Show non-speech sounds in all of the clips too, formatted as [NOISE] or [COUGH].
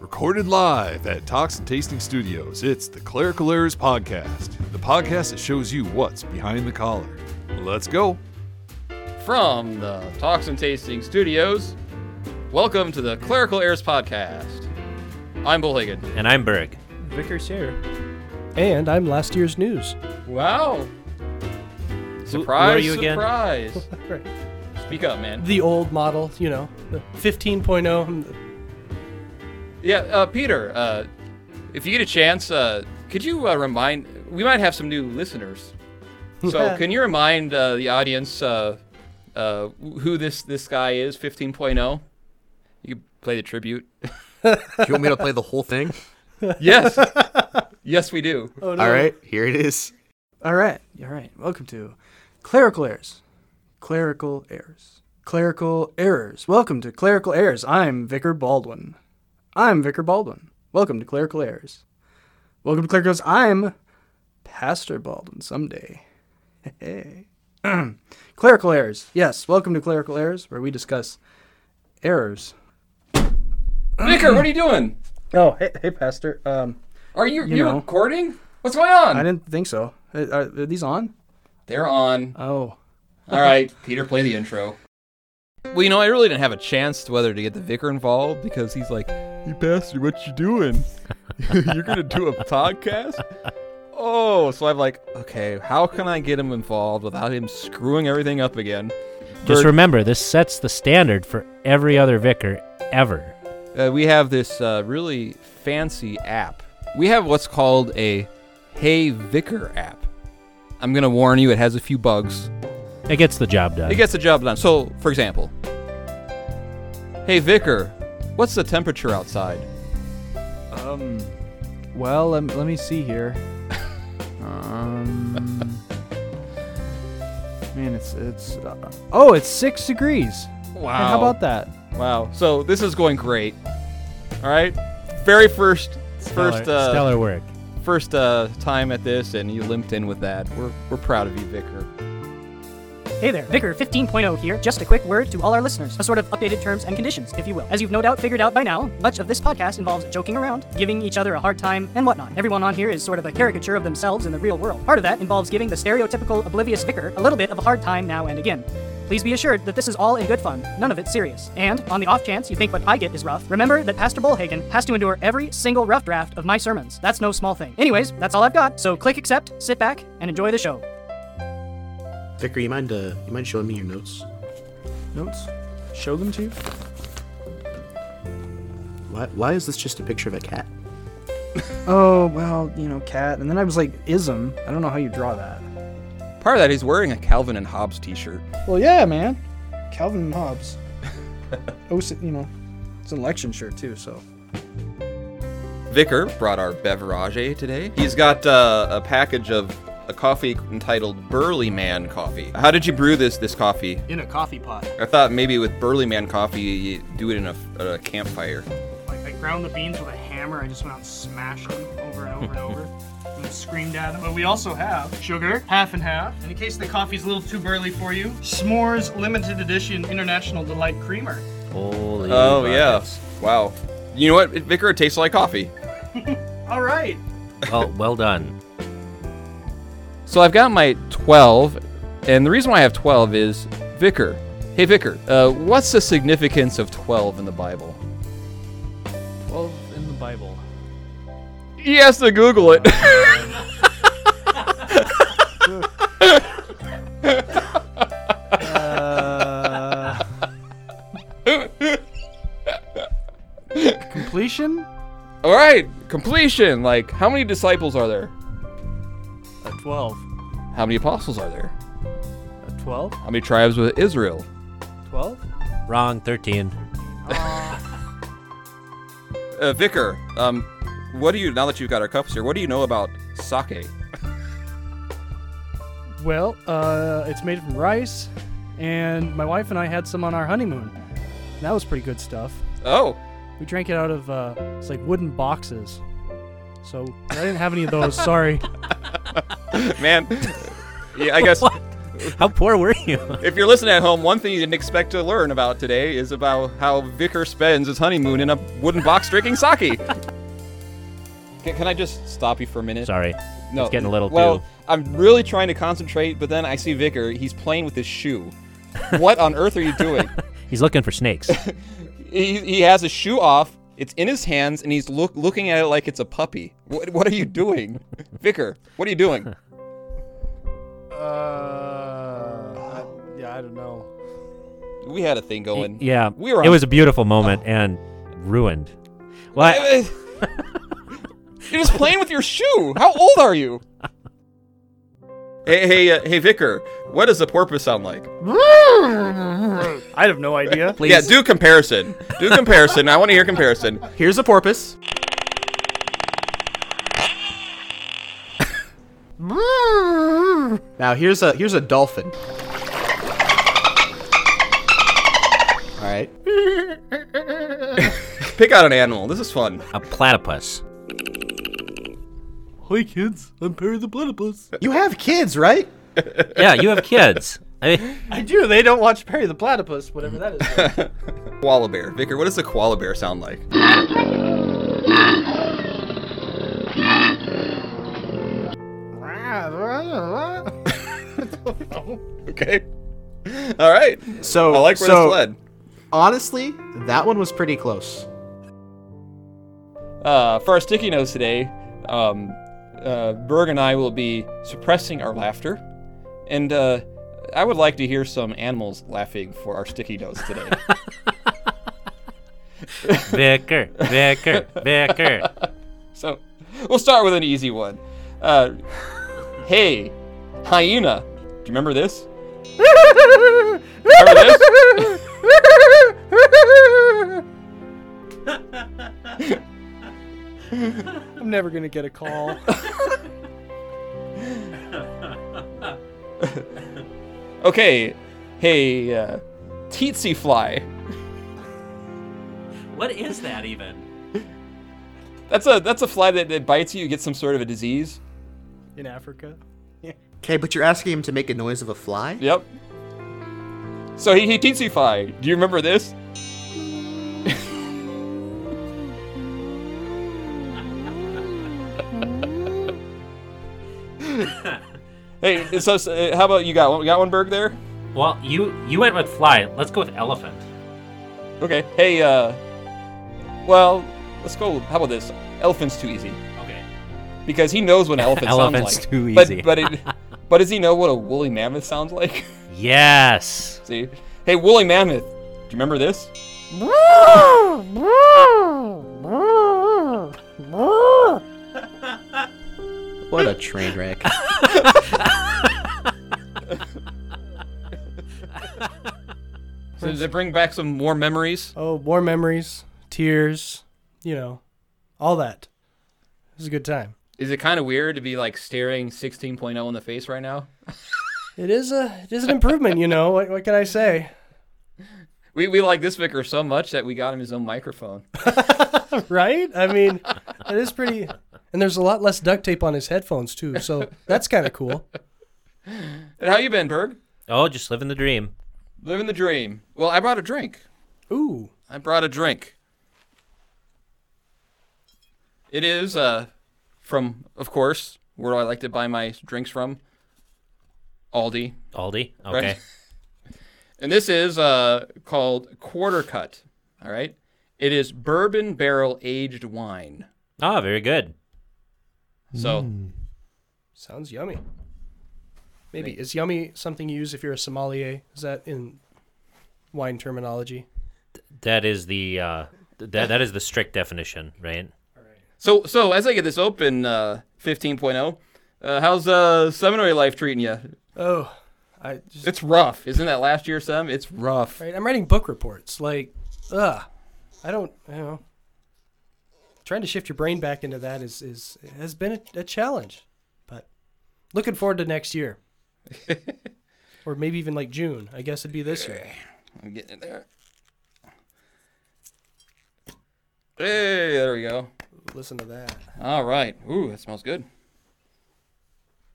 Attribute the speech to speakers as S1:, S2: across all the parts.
S1: Recorded live at Talks and Tasting Studios, it's the Clerical Errors Podcast, the podcast that shows you what's behind the collar. Let's go.
S2: From the Talks and Tasting Studios, welcome to the Clerical Errors Podcast. I'm Bullhagen.
S3: And I'm Berg.
S4: Vickers here. And I'm last year's news.
S2: Wow. Surprise,
S3: are you again?
S2: surprise. [LAUGHS] Speak up, man.
S4: The old model, you know, the 15.0.
S2: Yeah, uh, Peter, uh, if you get a chance, uh, could you uh, remind, we might have some new listeners. So can you remind uh, the audience uh, uh, who this, this guy is, 15.0? You could play the tribute.
S5: Do you want me to play the whole thing?
S2: yes. yes, we do.
S4: Oh, no.
S5: All right, here it is.
S6: All right, all right. Welcome to Clerical Errors. Clerical Errors. Clerical Errors. Welcome to Clerical Errors. I'm Vicar Baldwin. I'm Vicar Baldwin. Welcome to Clerical Errors. Welcome to Clerical Errors. I'm Pastor Baldwin someday. Hey. [CLEARS THROAT] Clerical Errors. Yes, welcome to Clerical Errors, where we discuss errors. [CLEARS THROAT]
S2: Vicar, what are you doing?
S6: Oh, hey, hey Pastor. Um,
S2: Are you,
S6: You
S2: you
S6: know.
S2: recording? What's going on?
S6: I didn't think so. Are, are these on?
S2: They're on.
S6: Oh.
S2: All right, Peter, play the intro. Well, you know, I really didn't have a chance to whether to get the vicar involved because he's like, "Hey, pastor, what you doing? [LAUGHS] You're gonna do a podcast?" Oh, so I'm like, okay, how can I get him involved without him screwing everything up again?
S3: Just
S2: Berg,
S3: remember, this sets the standard for every other vicar ever.
S2: uh, we have this uh, really fancy app. We have what's called a Hey Vicar app. I'm gonna warn you, it has a few bugs.
S3: It gets the job done.
S2: It gets the job done. So, for example, hey Vicar, what's the temperature outside?
S6: Um. Well, let, let me see here. [LAUGHS] Um. man, it's it's. Uh, oh, it's six degrees.
S2: Wow.
S6: Hey, how about that?
S2: Wow. So this is going great. All right. Very first,
S3: stellar,
S2: first, uh,
S3: stellar work.
S2: first uh, time at this, and you limped in with that. We're we're proud of you, Vicar.
S7: Hey there, Vicar 15.0 here. Just a quick word to all our listeners, a sort of updated terms and conditions, if you will. As you've no doubt figured out by now, much of this podcast involves joking around, giving each other a hard time, and whatnot. Everyone on here is sort of a caricature of themselves in the real world. Part of that involves giving the stereotypical oblivious vicar a little bit of a hard time now and again. Please be assured that this is all in good fun, none of it serious. And, on the off chance you think what I get is rough, remember that Pastor Bullhagen has to endure every single rough draft of my sermons. That's no small thing. Anyways, that's all I've got, so click accept, sit back, and enjoy the show.
S5: Vicar, you mind uh, you mind showing me your notes?
S6: Notes. Show them to you.
S5: Why why is this just a picture of a cat? [LAUGHS]
S6: Oh well, you know, cat. And then I was like, ism. I don't know how you draw that.
S2: Part of that, he's wearing a Calvin and Hobbes T-shirt.
S6: Well, yeah, man. Calvin and Hobbes. [LAUGHS] oh, you know, it's an election shirt too. So
S2: Vicar brought our beverage today. He's got uh, a package of a coffee entitled Burly Man Coffee. How did you brew this this coffee?
S6: in a coffee pot.
S2: I thought maybe with Burly Man Coffee, you do it in a, a campfire.
S8: Like I ground the beans with a hammer. I just went out and smashed them over and over and over. [LAUGHS] And screamed at them. But we also have sugar, half and half. And in case the coffee's a little too burly for you, S'mores Limited Edition International Delight Creamer.
S3: Holy
S2: Oh yeah! Wow. You know what, Vicar? It tastes like coffee. [LAUGHS]
S8: All right.
S3: Well, well done.
S2: So I've got my 12, and the reason why I have 12 is Vicar. Hey Vicar, uh, what's the significance of 12 in the Bible?
S4: 12 in the Bible.
S2: He has to Google it.
S6: Uh, [LAUGHS] completion.
S2: All right, completion. Like, how many disciples are there?
S4: A 12.
S2: How many apostles are there?
S4: A 12?
S2: How many tribes with Israel?
S4: 12?
S3: Wrong, 13.
S2: Uh, [LAUGHS] Vicar, um, what do you now that you've got our cups here? What do you know about sake?
S4: Well, uh, it's made from rice, and my wife and I had some on our honeymoon. That was pretty good stuff.
S2: Oh,
S4: We drank it out of, uh, it's like wooden boxes. So I didn't have any of those, sorry. [LAUGHS] [LAUGHS]
S2: man. yeah, I guess [LAUGHS]
S3: How poor were you? [LAUGHS]
S2: If you're listening at home, one thing you didn't expect to learn about today is about how Vicar spends his honeymoon in a wooden box drinking sake. can, can I just stop you for a minute?
S3: Sorry.
S2: No,
S3: It's getting a little
S2: well,
S3: too.
S2: I'm really trying to concentrate, but then I see Vicar. He's playing with his shoe. What on earth are you doing?
S3: He's looking for snakes.
S2: he, he has his shoe off. It's in his hands, and he's look, looking at it like it's a puppy. What, what are you doing, Vicar? What are you doing?
S4: Uh, I, yeah, I don't know.
S2: We had a thing going.
S3: yeah.
S2: we were.
S3: It was a beautiful moment and ruined. Well, I- [LAUGHS]
S2: You're just playing with your shoe. How old are you? Hey, hey, uh, hey, Vicar. What does a porpoise sound like?
S4: I have no idea. [LAUGHS]
S5: Please.
S2: Yeah, do comparison. Do comparison. I want to hear comparison.
S5: Here's a porpoise. [LAUGHS] now here's a here's a dolphin. All right. [LAUGHS]
S2: Pick out an animal. This is fun.
S3: a platypus.
S4: Hi kids, I'm Perry the Platypus.
S5: You have kids, right? [LAUGHS]
S3: Yeah, you have kids. I,
S4: I do. They don't watch Perry the Platypus, whatever that is. [LAUGHS]
S2: Koala bear. Vicar, what does a koala bear sound like? [LAUGHS] Okay. All right.
S5: So
S2: I like where
S5: so,
S2: this led.
S5: Honestly, that one was pretty close.
S2: Uh, for our sticky notes today, um, uh, Berg and I will be suppressing our laughter, and uh, I would like to hear some animals laughing for our sticky notes today.
S3: Vicar, Vicar, Vicar.
S2: so we'll start with an easy one. Uh, hey, hyena. Do you remember this? remember this?
S4: I'm never gonna get a call.
S2: Okay. Hey, uh, tsetse fly.
S3: What is that even?
S2: That's a that's a fly that, that bites you. You get some sort of a disease.
S4: In Africa. [LAUGHS]
S5: Okay, but you're asking him to make a noise of a fly?
S2: Yep. So he he tsetse fly. Do you remember this? [LAUGHS] hey, so, so, uh, how about you got one? Got one, Berg there?
S3: Well, you you went with fly. Let's go with elephant.
S2: Okay. Hey, uh, well, let's go. How about this? Elephant's too easy
S3: Okay.
S2: Because he knows what an elephant
S3: Elephant's
S2: sounds like.
S3: too
S2: But-
S3: easy.
S2: But it, [LAUGHS] but does he know what a woolly mammoth sounds like? [LAUGHS]
S3: Yes.
S2: See, hey, woolly mammoth. Do you remember this?
S5: What a train wreck.
S2: So does it bring back some more memories?
S4: Oh, more memories, tears, you know, all that. It was a good time.
S2: Is it kind of weird to be like staring 16.0 in the face right now?
S4: It is a it is an improvement, you know. What, what can I say?
S2: We, we like this vicar so much that we got him his own microphone. [LAUGHS]
S4: Right? I mean, it is pretty. And there's a lot less duct tape on his headphones too, so that's kind of cool.
S2: And how you been, Berg?
S3: Oh, just living the dream.
S2: Living the dream. Well, I brought a drink.
S4: Ooh,
S2: I brought a drink. It is uh from, of course, where do I like to buy my drinks from. Aldi.
S3: Aldi. Okay.
S2: Right. [LAUGHS] And this is uh called Quarter Cut. All right. It is bourbon barrel aged wine.
S3: Ah, very good.
S2: So
S4: sounds yummy. Maybe is yummy something you use if you're a sommelier? Is that in wine terminology?
S3: That is the uh, that that is the strict definition, right?
S2: So so as I get this open, uh 15.0, uh, how's uh seminary life treating you?
S4: Oh, I just
S2: It's rough. Isn't that last year, Sam? It's rough.
S4: right. I'm writing book reports. Like, ugh, I don't. You know, trying to shift your brain back into that is is has been a, a challenge, but looking forward to next year, [LAUGHS] or maybe even like June. I guess it'd be this year.
S2: I'm getting it there. Hey, there we go.
S4: Listen to that.
S2: All right. Ooh, that smells good.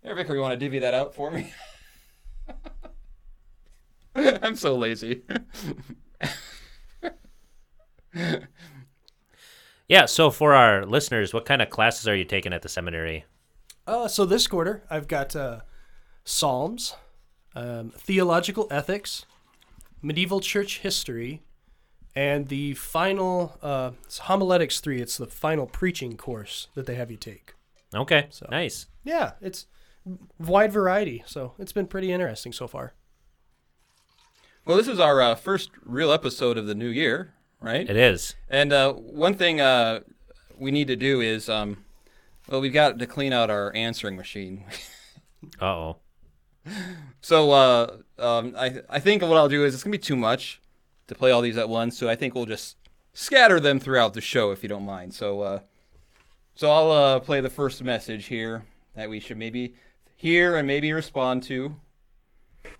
S2: Here, Vicar, you want to divvy that out for me? [LAUGHS] I'm so lazy. [LAUGHS]
S3: Yeah. So for our listeners, what kind of classes are you taking at the seminary?
S4: Uh, so this quarter, I've got uh, Psalms, um, Theological Ethics, Medieval Church History, and the final uh, it's Homiletics 3. It's the final preaching course that they have you take.
S3: Okay.
S4: So-
S3: Nice.
S4: Yeah, it's wide variety, so it's been pretty interesting so far.
S2: Well, this is our uh, first real episode of the new year, right?
S3: It is.
S2: And uh, one thing uh, we need to do is, um, well, we've got to clean out our answering machine. [LAUGHS]
S3: Uh oh.
S2: so uh, um, I, I think what I'll do is it's gonna be too much to play all these at once. So I think we'll just scatter them throughout the show if you don't mind. So uh, so I'll uh, play the first message here that we should maybe hear and maybe respond to.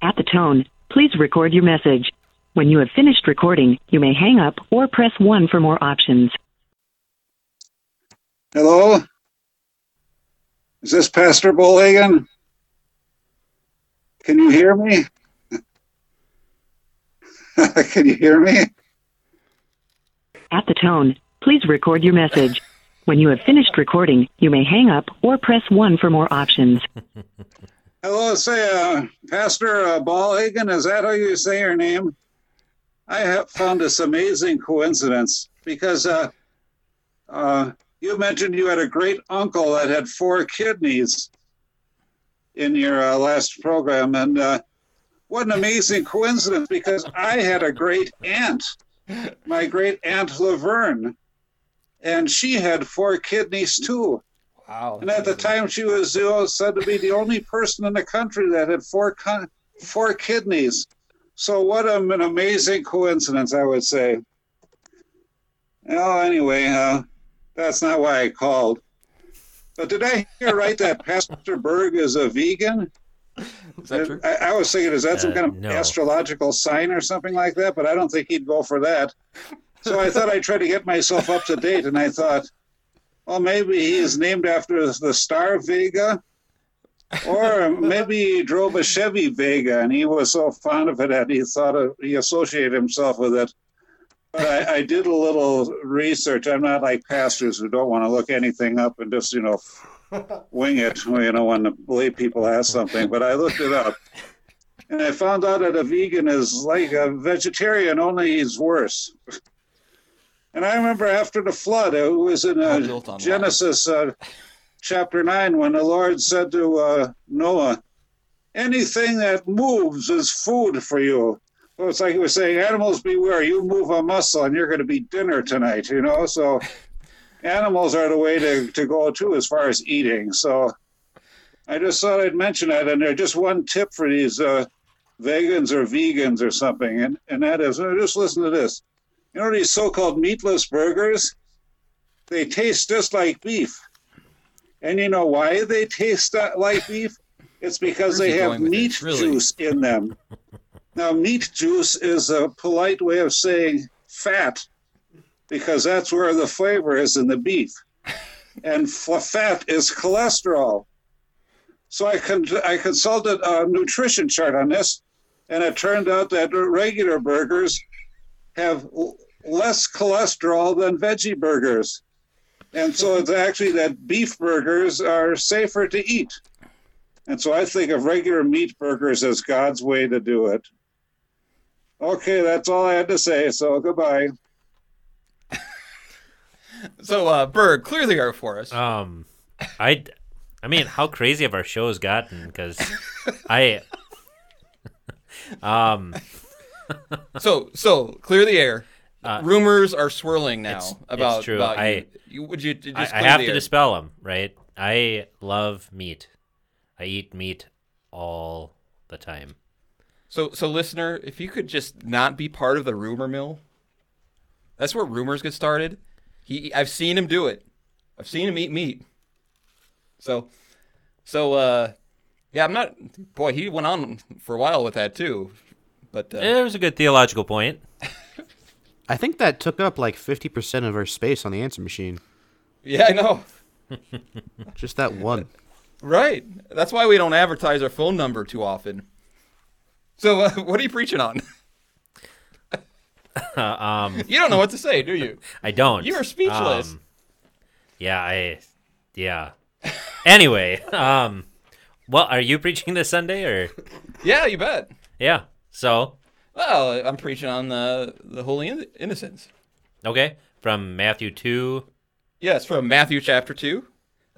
S9: At the tone, please record your message. When you have finished recording, you may hang up or press 1 for more options.
S10: Hello? Is this Pastor Bowhagen? Can you hear me? [LAUGHS] Can you hear me?
S9: At the tone, please record your message. When you have finished recording, you may hang up or press 1 for more options. [LAUGHS]
S10: Hello, say, uh, Pastor uh, Ballhagen, is that how you say your name? I have found this amazing coincidence because uh, uh, you mentioned you had a great uncle that had four kidneys in your uh, last program, and uh, what an amazing coincidence because I had a great aunt, my great aunt Laverne, and she had four kidneys too.
S2: Wow.
S10: And at the time, she was you know, said to be the only person in the country that had four con- four kidneys. So what a- an amazing coincidence, I would say. Well, anyway, uh, that's not why I called. But did I hear right that Pastor Berg is a vegan? [LAUGHS]
S2: Is that true?
S10: I, I was thinking, is that some
S3: Uh,
S10: kind of
S3: no.
S10: astrological sign or something like that? But I don't think he'd go for that. So I thought I'd try to get myself up to date, and I thought, well, maybe he is named after the star Vega, or maybe he drove a Chevy Vega, and he was so fond of it that he thought of, he associated himself with it. But I, I did a little research. I'm not like pastors who don't want to look anything up and just, you know, wing it, you know, when the lay people ask something. But I looked it up, and I found out that a vegan is like a vegetarian, only he's worse. And I remember after the flood, it was in uh, Genesis uh, chapter 9 when the Lord said to uh, Noah, Anything that moves is food for you. So it's like he was saying, Animals beware, you move a muscle and you're going to be dinner tonight, you know? So animals are the way to, to go too as far as eating. So I just thought I'd mention that. And there's just one tip for these uh, vegans or vegans or something, and, and that is uh, just listen to this. You know these so-called meatless burgers? They taste just like beef. And you know why they taste like beef? It's because
S2: Where's
S10: they have meat
S2: really?
S10: juice in them. now, meat juice is a polite way of saying fat, because that's where the flavor is in the beef. [LAUGHS] And fat is cholesterol. So I, con- I consulted a nutrition chart on this, and it turned out that regular burgers have l- less cholesterol than veggie burgers. And so it's [LAUGHS] actually that beef burgers are safer to eat. And so I think of regular meat burgers as God's way to do it. Okay, that's all I had to say. So goodbye. [LAUGHS]
S2: So, uh, Berg, clear the air for us.
S3: Um, I, I mean, how crazy have our shows gotten? Because I, [LAUGHS] um, [LAUGHS]
S2: so, so clear the air.
S3: Uh,
S2: Rumors are swirling now
S3: it's- it's
S2: about
S3: true.
S2: about
S3: I-
S2: you. you. Would you just
S3: I, I have to
S2: air?
S3: dispel them, right? I love meat. I eat meat all the time.
S2: So, so listener, if you could just not be part of the rumor mill, that's where rumors get started. He, I've seen him do it. I've seen him eat meat. So, so, uh, yeah, I'm not. Boy, he went on for a while with that too. But uh,
S3: It was a good theological point. [LAUGHS]
S5: I think that took up like 50% of our space on the answer machine.
S2: yeah, I know. [LAUGHS]
S5: Just that one.
S2: Right. That's why we don't advertise our phone number too often. So, uh, [LAUGHS] what are you preaching on? [LAUGHS]
S3: um,
S2: You don't know what to say, do you? [LAUGHS]
S3: I don't.
S2: You are speechless.
S3: Um, yeah, I. Yeah. Anyway, um, well, are you preaching this Sunday or?
S2: Yeah, you bet.
S3: Yeah. So
S2: Well, I'm preaching on the the Holy Inno- Innocents.
S3: okay, from Matthew two.
S2: Yes, from Matthew chapter two,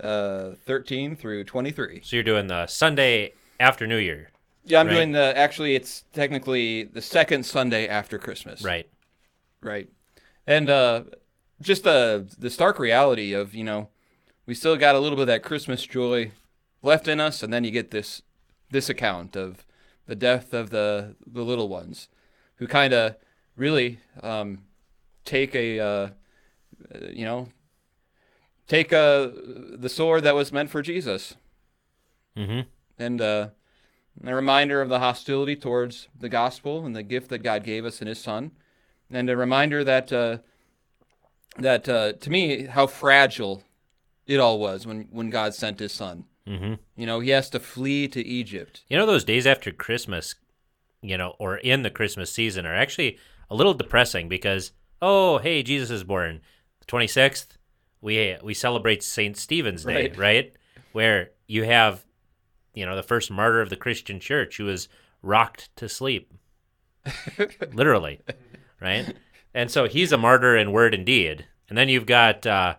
S2: uh, thirteen through twenty-three.
S3: So you're doing the Sunday after New Year,
S2: Yeah, I'm
S3: Right.
S2: doing the. Actually, it's technically the second Sunday after Christmas.
S3: right?
S2: Right. And uh, just the the stark reality of you know, we still got a little bit of that Christmas joy left in us, and then you get this this account of the death of the the little ones, who kind of really um, take a uh, you know take uh, the sword that was meant for Jesus
S3: Mm-hmm.
S2: and uh, a reminder of the hostility towards the gospel and the gift that God gave us in His Son, and a reminder that uh, that uh, to me how fragile it all was when when God sent His Son.
S3: Mm-hmm.
S2: You know, He has to flee to Egypt.
S3: You know those days after Christmas, you know, or in the Christmas season are actually a little depressing because oh, hey, Jesus is born. The 26th, we we celebrate St. Stephen's Day,
S2: Right.
S3: right? Where you have you know, the first martyr of the Christian church who was rocked to sleep. [LAUGHS] Literally, right? And so he's a martyr in word and deed. And then you've got uh,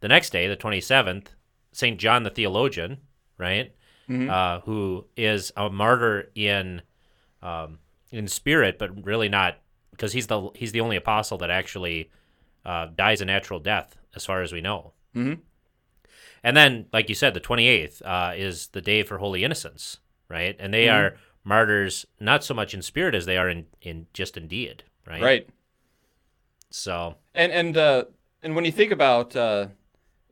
S3: the next day, the 27th, St. John the theologian, right? Uh, who is a martyr in um, in spirit, but really not because he's the he's the only apostle that actually uh, dies a natural death, as far as we know.
S2: Mhm.
S3: And then, like you said, the 28th uh, is the day for Holy Innocents, right? And they
S2: Mhm.
S3: are martyrs not so much in spirit as they are in, in just in deed, right?
S2: Right.
S3: So,
S2: And and uh, and when you think about uh,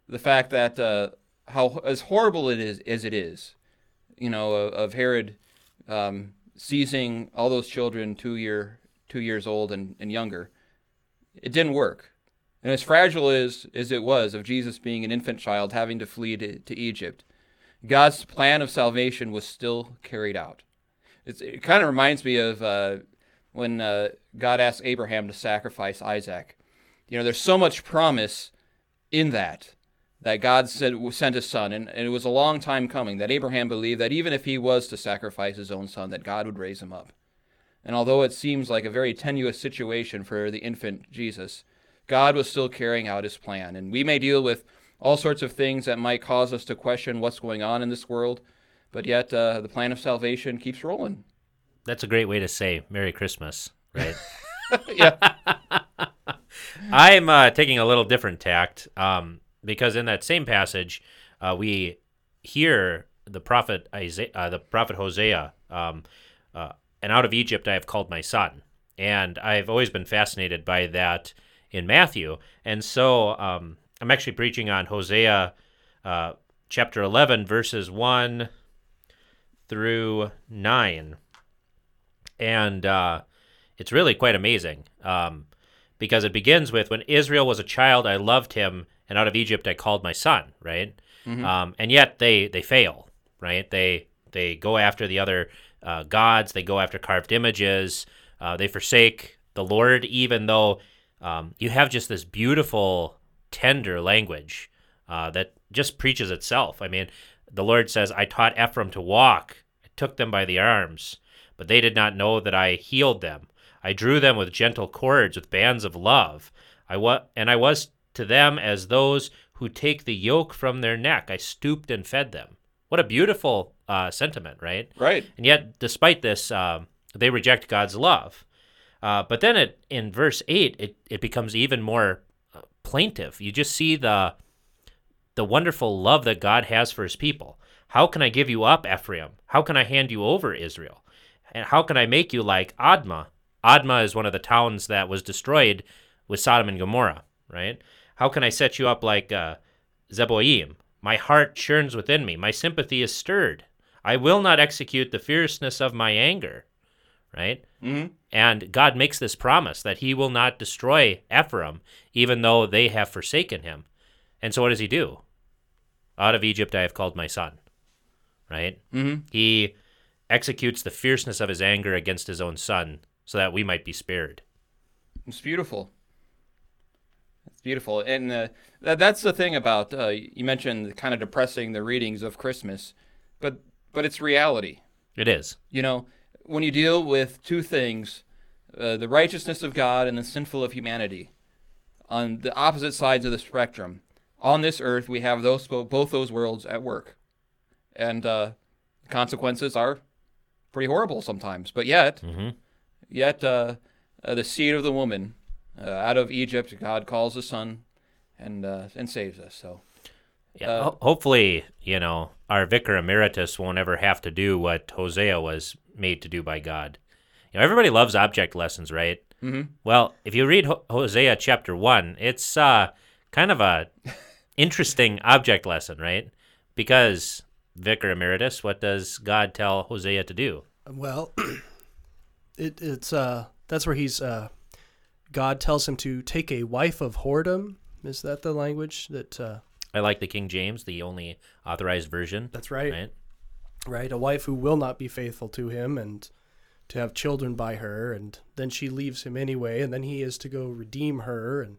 S2: the fact that uh, how as horrible it is as it is, you know, of, of Herod um, seizing all those children two year two years old and, and younger, it didn't work. And as fragile as, as it was of Jesus being an infant child having to flee to, to Egypt, God's plan of salvation was still carried out. It's, it kind of reminds me of uh, when uh, God asked Abraham to sacrifice Isaac. You know, there's so much promise in that that God said, sent his son, and, and it was a long time coming that Abraham believed that even if he was to sacrifice his own son, that God would raise him up. And although it seems like a very tenuous situation for the infant Jesus, God was still carrying out his plan. And we may deal with all sorts of things that might cause us to question what's going on in this world, but yet uh, the plan of salvation keeps rolling.
S3: that's a great way to say Merry Christmas, right? [LAUGHS] [LAUGHS]
S2: yeah.
S3: I'm uh, taking a little different tact um, because in that same passage, uh, we hear the prophet Isaiah, uh, the prophet Hosea, um, uh, and out of Egypt I have called my son, and I've always been fascinated by that in Matthew, and so um, I'm actually preaching on Hosea uh, chapter 11 verses one through nine, and uh, it's really quite amazing. Um, because it begins with when Israel was a child, I loved him, and out of Egypt I called my son. Right, um, and yet they they fail. Right, they they go after the other uh, gods. They go after carved images. Uh, they forsake the Lord, even though um, you have just this beautiful, tender language uh, that just preaches itself. I mean, the Lord says, "I taught Ephraim to walk. I took them by the arms, but they did not know that I healed them." I drew them with gentle cords, with bands of love. I wa- and I was to them as those who take the yoke from their neck. I stooped and fed them. What a beautiful uh, sentiment, right?
S2: Right.
S3: And yet, despite this, um, they reject God's love. Uh, but then it, in verse 8, it, it becomes even more uh, plaintive. You just see the, the wonderful love that God has for his people. How can I give you up, Ephraim? How can I hand you over, Israel? And how can I make you like Admah? Admah is one of the towns that was destroyed with Sodom and Gomorrah, right? How can I set you up like uh, Zeboim? My heart churns within me. My sympathy is stirred. I will not execute the fierceness of my anger, right?
S2: Mhm.
S3: And God makes this promise that he will not destroy Ephraim, even though they have forsaken him. And so what does he do? Out of Egypt I have called my son, right?
S2: Mm-hmm.
S3: He executes the fierceness of his anger against his own son so that we might be spared.
S2: It's beautiful. It's beautiful, and uh, that, that's the thing about uh, you mentioned kind of depressing the readings of Christmas, but but it's reality.
S3: It is.
S2: You know, when you deal with two things, uh, the righteousness of God and the sinful of humanity, on the opposite sides of the spectrum, on this earth we have those both those worlds at work, and uh, consequences are pretty horrible sometimes. But yet,
S3: Mm-hmm.
S2: yet uh, uh, the seed of the woman uh, out of Egypt, God calls the son, and uh, and saves us. So
S3: Yeah. Ho- hopefully, you know, our vicar emeritus won't ever have to do what Hosea was made to do by God. You know, everybody loves object lessons, right?
S2: Mhm.
S3: Well, if you read Ho- Hosea chapter one, it's uh, kind of a [LAUGHS] interesting object lesson, right? Because vicar emeritus, what does God tell Hosea to do?
S4: Well, [CLEARS THROAT] it, it's uh that's where he's uh God tells him to take a wife of whoredom. Is that the language that uh
S3: I like the King James, the only authorized version.
S4: That's right.
S3: Right.
S4: Right? A wife who will not be faithful to him and to have children by her and then she leaves him anyway and then he is to go redeem her and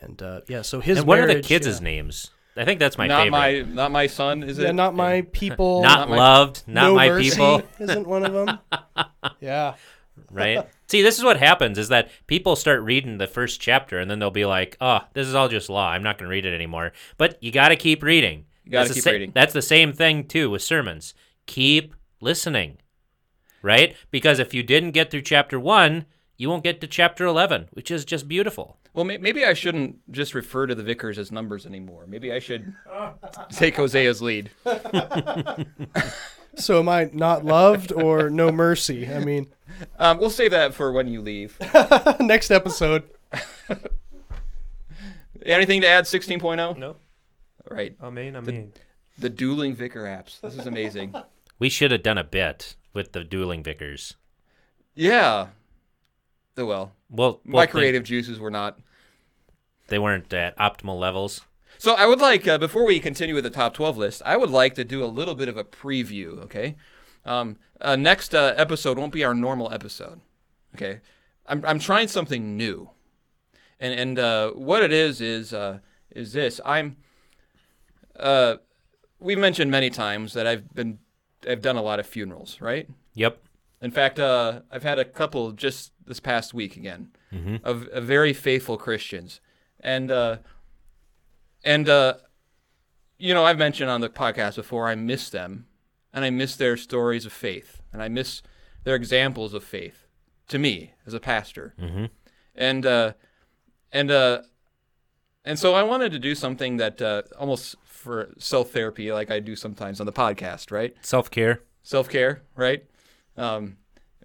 S4: and uh yeah, so his
S3: and what are the kids'
S4: yeah.
S3: names? I think that's my
S2: not
S3: favorite.
S2: my not my son, is
S4: Yeah,
S2: it?
S4: not my people.
S3: Not
S2: my-
S3: loved, not
S4: No
S3: my
S4: Mercy
S3: people. [LAUGHS]
S4: isn't one of them. [LAUGHS] yeah.
S3: right? [LAUGHS] See, this is what happens is that people start reading the first chapter and then they'll be like, "Oh, this is all just law. I'm not going to read it anymore." But you got to keep reading.
S2: You gotta
S3: That's the
S2: keep
S3: sa-
S2: reading.
S3: That's the same thing too with sermons. Keep listening. Right? Because if you didn't get through chapter 1, you won't get to chapter 11, which is just beautiful.
S2: Well, maybe I shouldn't just refer to the vicars as numbers anymore. Maybe I should [LAUGHS] take Hosea's lead. [LAUGHS]
S4: So am I not loved or no mercy? I mean, [LAUGHS]
S2: Um, we'll save that for when you leave.
S4: next episode.
S2: Anything to add? 16.0?
S11: No.
S2: Right.
S11: I mean, I
S2: The-
S11: mean.
S2: The dueling vicar apps. This is amazing. [LAUGHS]
S3: We should have done a bit with the dueling vicars.
S2: yeah. Oh, well.
S3: Well,
S2: My
S3: well, they-
S2: creative juices were not.
S3: They weren't at optimal levels.
S2: So I would like, uh, before we continue with the top 12 list, I would like to do a little bit of a preview, okay? Um, uh, next uh, episode won't be our normal episode, okay? I'm, I'm trying something new. And, and uh, what it is, is, uh, is this. I'm, uh, we've mentioned many times that I've been, I've done a lot of funerals, right?
S3: Yep.
S2: In fact, uh, I've had a couple just this past week again
S3: Mhm.
S2: of, of very faithful Christians, and uh, and uh, you know I've mentioned on the podcast before I miss them, and I miss their stories of faith, and I miss their examples of faith to me as a pastor,
S3: Mhm.
S2: and uh, and uh, and so I wanted to do something that uh, almost for self therapy, like I do sometimes on the podcast, right?
S3: Self care.
S2: self care, right? Um,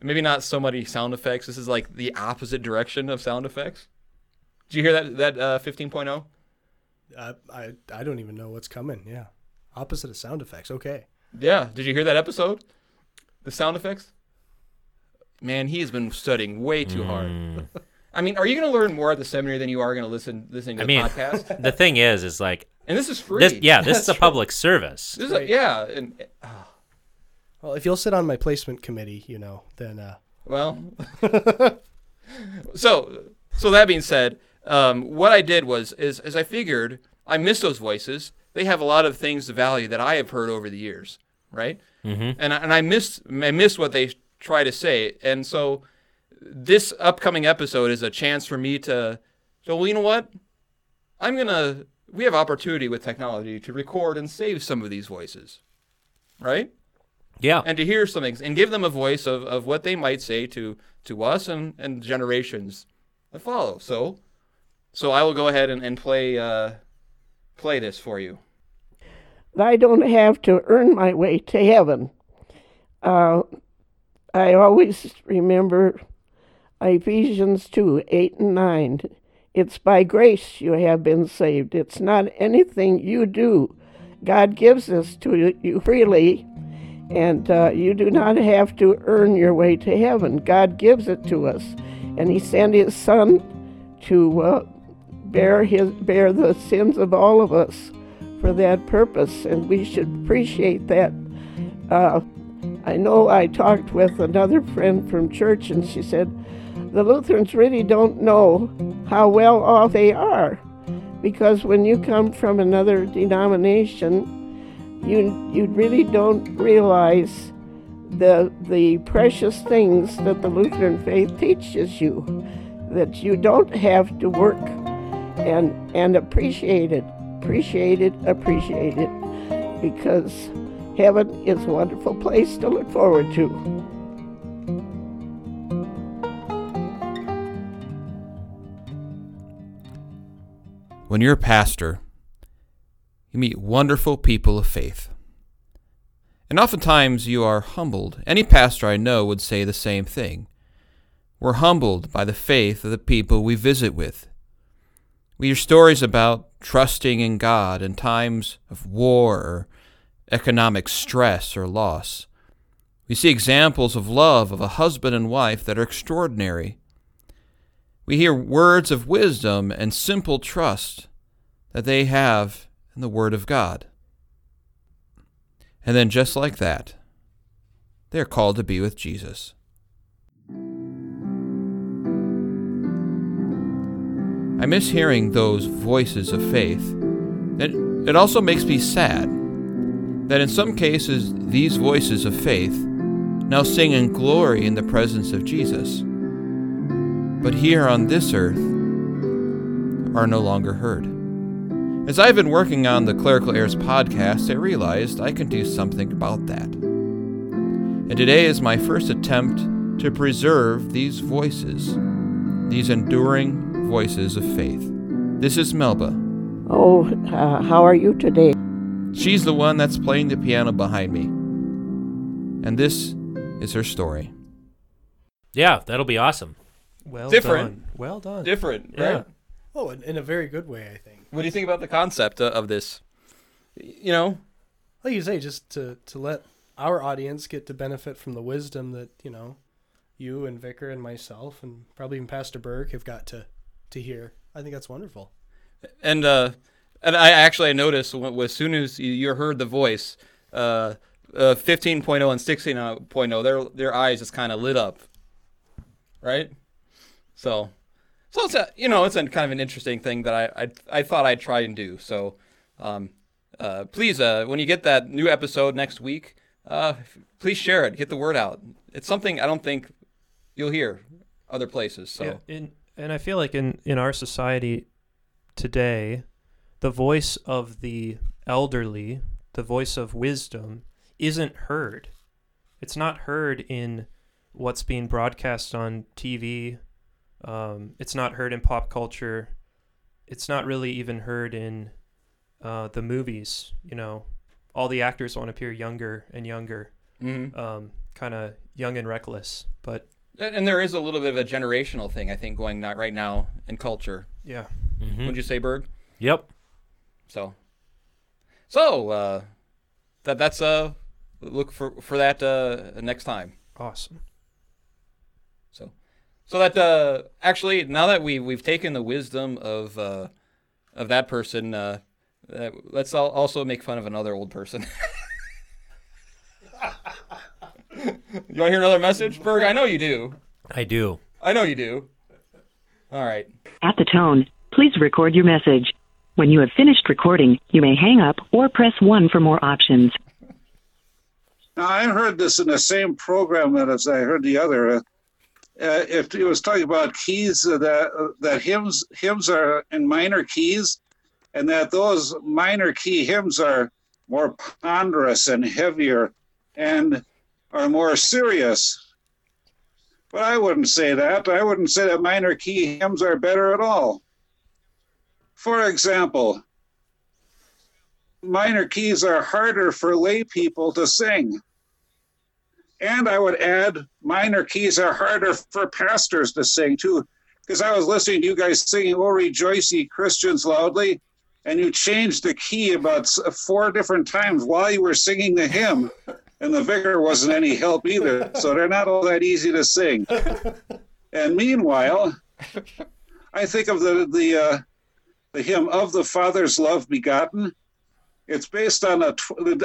S2: maybe not so many sound effects. This is like the opposite direction of sound effects. Did you hear that that uh, 15.0?
S4: I, I I don't even know what's coming. Yeah, opposite of sound effects. Okay.
S2: Yeah. Did you hear that episode? The sound effects. Man, he has been studying way too hard. I mean, are you going to learn more at the seminary than you are going to listen listening to
S3: I
S2: the
S3: mean,
S2: podcast? [LAUGHS]
S3: the thing is, is like,
S2: And this is free.
S3: This, yeah, this [LAUGHS] is a
S4: true.
S3: public service.
S2: This is a, yeah, and
S4: Well, if you'll sit on my placement committee, you know, then uh,
S2: Well, [LAUGHS] so so that being said, um, what I did was is is I figured I miss those voices. They have a lot of things to value that I have heard over the years, right?
S3: Mhm.
S2: And I, and I miss I miss what they try to say, and so this upcoming episode is a chance for me to. So well, you know what? I'm gonna. We have opportunity with technology to record and save some of these voices, right?
S3: Yeah.
S2: and to hear some things and give them a voice of, of what they might say to to us and, and generations that follow. So so I will go ahead and, and play uh, play this for you.
S12: I don't have to earn my way to heaven. Uh, I always remember Ephesians 2 8 and 9. It's by grace you have been saved. It's not anything you do. God gives this to you freely, and uh, you do not have to earn your way to heaven. God gives it to us, and He sent His Son to uh, bear His bear the sins of all of us for that purpose, and we should appreciate that. Uh, I know I talked with another friend from church, and she said, the Lutherans really don't know how well off they are because when you come from another denomination, you you really don't realize the the precious things that the Lutheran faith teaches you that you don't have to work and and appreciate it appreciate it appreciate it because heaven is a wonderful place to look forward to
S2: When you're a pastor, you meet wonderful people of faith. And oftentimes you are humbled. Any pastor I know would say the same thing. We're humbled by the faith of the people we visit with. We hear stories about trusting in God in times of war or economic stress or loss. We see examples of love of a husband and wife that are extraordinary. We hear words of wisdom and simple trust that they have in the Word of God. And then, just like that, they are called to be with Jesus. I miss hearing those voices of faith. It, it also makes me sad that in some cases these voices of faith now sing in glory in the presence of Jesus, but here on this earth are no longer heard. As I've been working on the Clerical Errors podcast, I realized I can do something about that. And today is my first attempt to preserve these voices, these enduring voices of faith. This is Melba.
S12: oh uh, how are you today
S2: She's the one that's playing the piano behind me. And this is her story.
S3: Yeah, that'll be awesome.
S11: Well
S2: Different.
S11: done. Well done.
S2: Different,
S11: Yeah.
S2: right?
S4: Oh, in, in a very good way, I think.
S2: What do you think about the concept uh, of this? You know,
S4: Like you say, just to to let our audience get to benefit from the wisdom that you know, you and Vicar and myself and probably even Pastor Berg have got to to hear. I think that's wonderful.
S2: and uh, and I actually I noticed when, as soon as you, you heard the voice, uh, uh, 15.0 and 16.0, their their eyes just kind of lit up, right? So, so it's a you know it's a kind of an interesting thing that I I, I thought I'd try and do. So, um, uh, please uh, when you get that new episode next week, uh, please share it, get the word out. It's something I don't think you'll hear other places. So.
S11: Yeah, in and I feel like in in our society today, the voice of the elderly, the voice of wisdom, isn't heard. It's not heard in what's being broadcast on TV. Um, it's not heard in pop culture. It's not really even heard in uh, the movies. You know, all the actors want to appear younger and younger,
S2: Mhm.
S11: um, kind of young and reckless. But
S2: And and there is a little bit of a generational thing, I think, going on right now in culture.
S11: Yeah.
S3: Mhm.
S2: Would you say, Berg?
S3: Yep.
S2: So, so uh, that that's uh, look for for that uh next time.
S11: awesome.
S2: So, so that uh, actually now that we we've taken the wisdom of uh of that person, uh, uh let's al- also make fun of another old person. [LAUGHS] you want to hear another message, Berg? I know you do.
S3: I do.
S2: I know you do. All right.
S9: At the tone, please record your message. When you have finished recording, you may hang up or press 1 for more options.
S10: Now, I heard this in the same program that as I heard the other. Uh, if it was talking about keys, uh, that uh, that hymns hymns are in minor keys, and that those minor key hymns are more ponderous and heavier, and are more serious. But I wouldn't say that. I wouldn't say that minor key hymns are better at all. For example, minor keys are harder for lay people to sing. And I would add, minor keys are harder for pastors to sing too. Because I was listening to you guys singing, Oh, Rejoice Ye Christians loudly, and you changed the key about four different times while you were singing the hymn. And the vicar wasn't any help either. So they're not all that easy to sing. And meanwhile, I think of the, the, uh, the hymn of the Father's love begotten. It's based on a.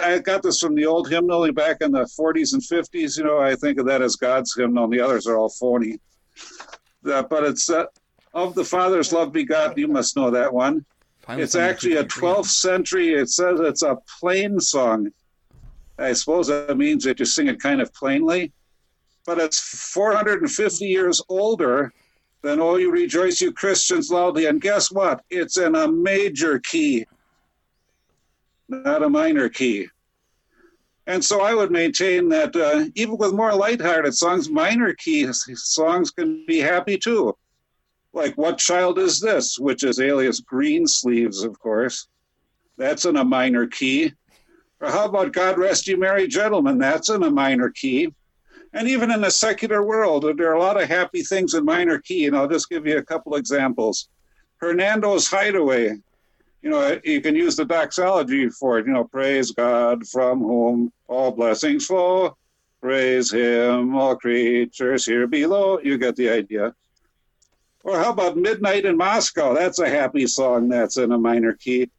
S10: I got this from the old hymnal back in the 40s and 50s. You know, I think of that as God's hymnal, and the others are all phony. uh, but it's uh, of the Father's love begot. You must know that one.
S2: Finally
S10: it's actually a
S2: people agree on.
S10: 12th century. It says it's a plain song. I suppose that means that you sing it kind of plainly, but it's 450 years older than "Oh, you rejoice, you Christians loudly." And guess what? It's in a major key, not a minor key. And so I would maintain that uh, even with more lighthearted songs, minor key songs can be happy too. Like What Child Is This, which is alias Green Sleeves, of course. That's in a minor key. Or how about God Rest You Merry Gentlemen? That's in a minor key. And even in the secular world, there are a lot of happy things in minor key. And I'll just give you a couple examples. Hernando's Hideaway, you know, you can use the doxology for it. You know, praise God from whom all blessings flow. Praise Him, all creatures here below. You get the idea. Or how about Midnight in Moscow? That's a happy song that's in a minor key.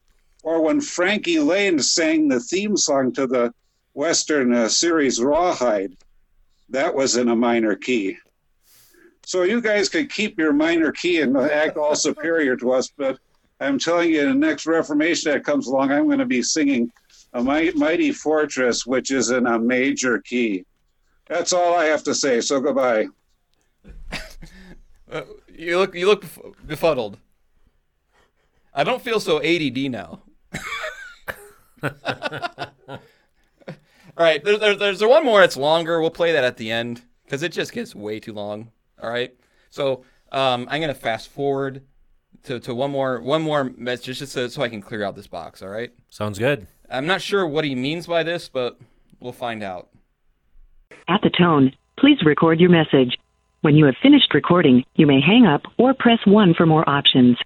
S10: Or when Frankie Laine sang the theme song to the Western uh, series Rawhide, that was in a minor key. So you guys could keep your minor key and act all superior to us, but I'm telling you, the next Reformation that comes along, I'm going to be singing a mighty, fortress, which is in a major key. That's all I have to say. So goodbye. [LAUGHS]
S2: You look you look bef- befuddled. I don't feel so ADD now. [LAUGHS] All right, there, there, there's one more. that's longer. We'll play that at the end because it just gets way too long. All right, so um, I'm gonna fast forward to, to one more one more message just so, so I can clear out this box. All right.
S3: Sounds good.
S2: I'm not sure what he means by this, but we'll find out.
S9: At the tone, please record your message. When you have finished recording, you may hang up or press 1 for more options.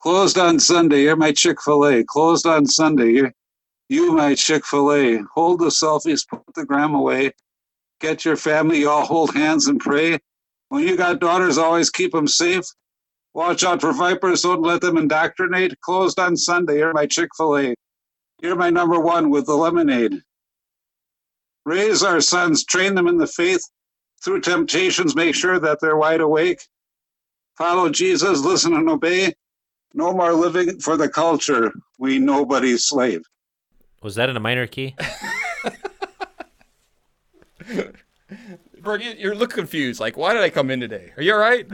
S10: Closed on Sunday. You're my Chick fil A. Closed on Sunday. You're, you, my Chick fil A. Hold the selfies, put the gram away. Get your family, You all hold hands and pray. When you got daughters, always keep them safe. Watch out for vipers. Don't let them indoctrinate. Closed on Sunday. You're my Chick fil A. You're my number one with the lemonade. Raise our sons, train them in the faith. Through temptations, make sure that they're wide awake. Follow Jesus, listen and obey. No more living for the culture. We nobody's slave.
S3: Was that in a minor key? [LAUGHS]
S2: Berg, you, you look confused. Like, why did I come in today? Are you all right?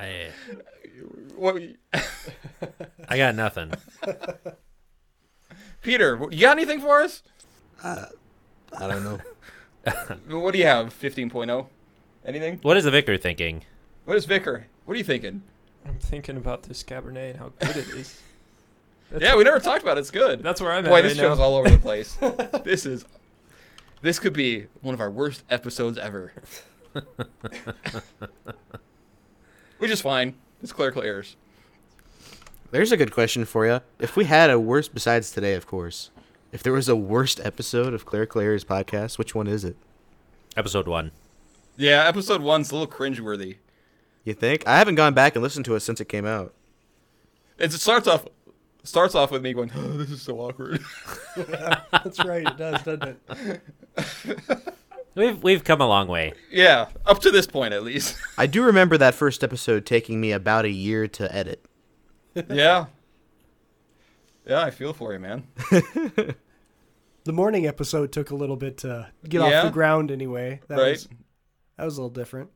S3: I
S2: What,
S3: I got nothing. [LAUGHS]
S2: Peter, you got anything for us?
S5: Uh, I don't know. [LAUGHS]
S2: What do you have? 15.0? Anything?
S3: What is the vicar thinking?
S2: What is Vicar? What are you thinking?
S11: I'm thinking about this Cabernet and how good it is. That's [LAUGHS]
S2: yeah, we never talked about it. It's good.
S11: That's where I'm
S2: Boy,
S11: at
S2: this
S11: right
S2: show's
S11: now.
S2: all over the place. this is. This could be one of our worst episodes ever. Which is fine. It's clerical errors.
S5: There's a good question for you. If we had a worst, besides today, of course, if there was a worst episode of Clerical Errors podcast, which one is it?
S3: Episode one.
S2: Yeah, episode one's a little cringeworthy.
S5: You think? I haven't gone back and listened to it since it came out.
S2: It starts off starts off with me going, oh, [GASPS] "This is so awkward." [LAUGHS]
S4: That's right. It does, doesn't it? [LAUGHS]
S3: We've we've come a long way.
S2: yeah, up to this point at least. [LAUGHS]
S5: I do remember that first episode taking me about a year to edit.
S2: yeah. Yeah, I feel for you, man. [LAUGHS]
S4: The morning episode took a little bit to get
S2: Yeah.
S4: off the ground anyway. That
S2: Right.
S4: Was, that was a little different.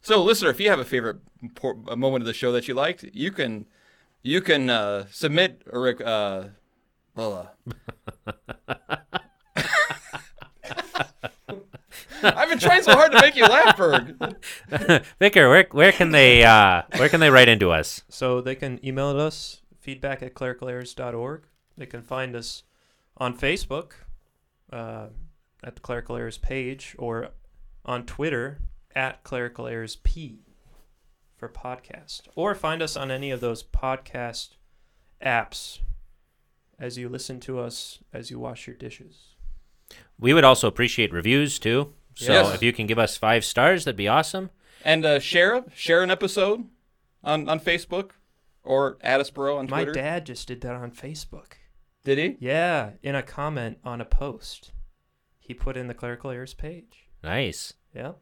S2: So, listener, if you have a favorite por- a moment of the show that you liked, you can you can uh, submit a rec- uh, well, uh, [LAUGHS] [LAUGHS] I've been trying so hard to make you laugh, Berg. [LAUGHS]
S3: Vicar, where where can they uh where can they write into us?
S11: So they can email us feedback at clericalerrors.org. They can find us on Facebook uh, at the Clerical Errors page or on Twitter at Clerical Errors P for podcast. Or find us on any of those podcast apps as you listen to us as you wash your dishes.
S3: We would also appreciate reviews too. So
S2: Yes.
S3: if you can give us five stars, that'd be awesome.
S2: And uh, share share an episode on, on Facebook or Addisboro on Twitter.
S11: My
S2: Twitter.
S11: dad just did that on Facebook.
S2: Did he?
S11: Yeah, in a comment on a post. he put in the clerical errors page.
S3: Nice.
S11: Yeah.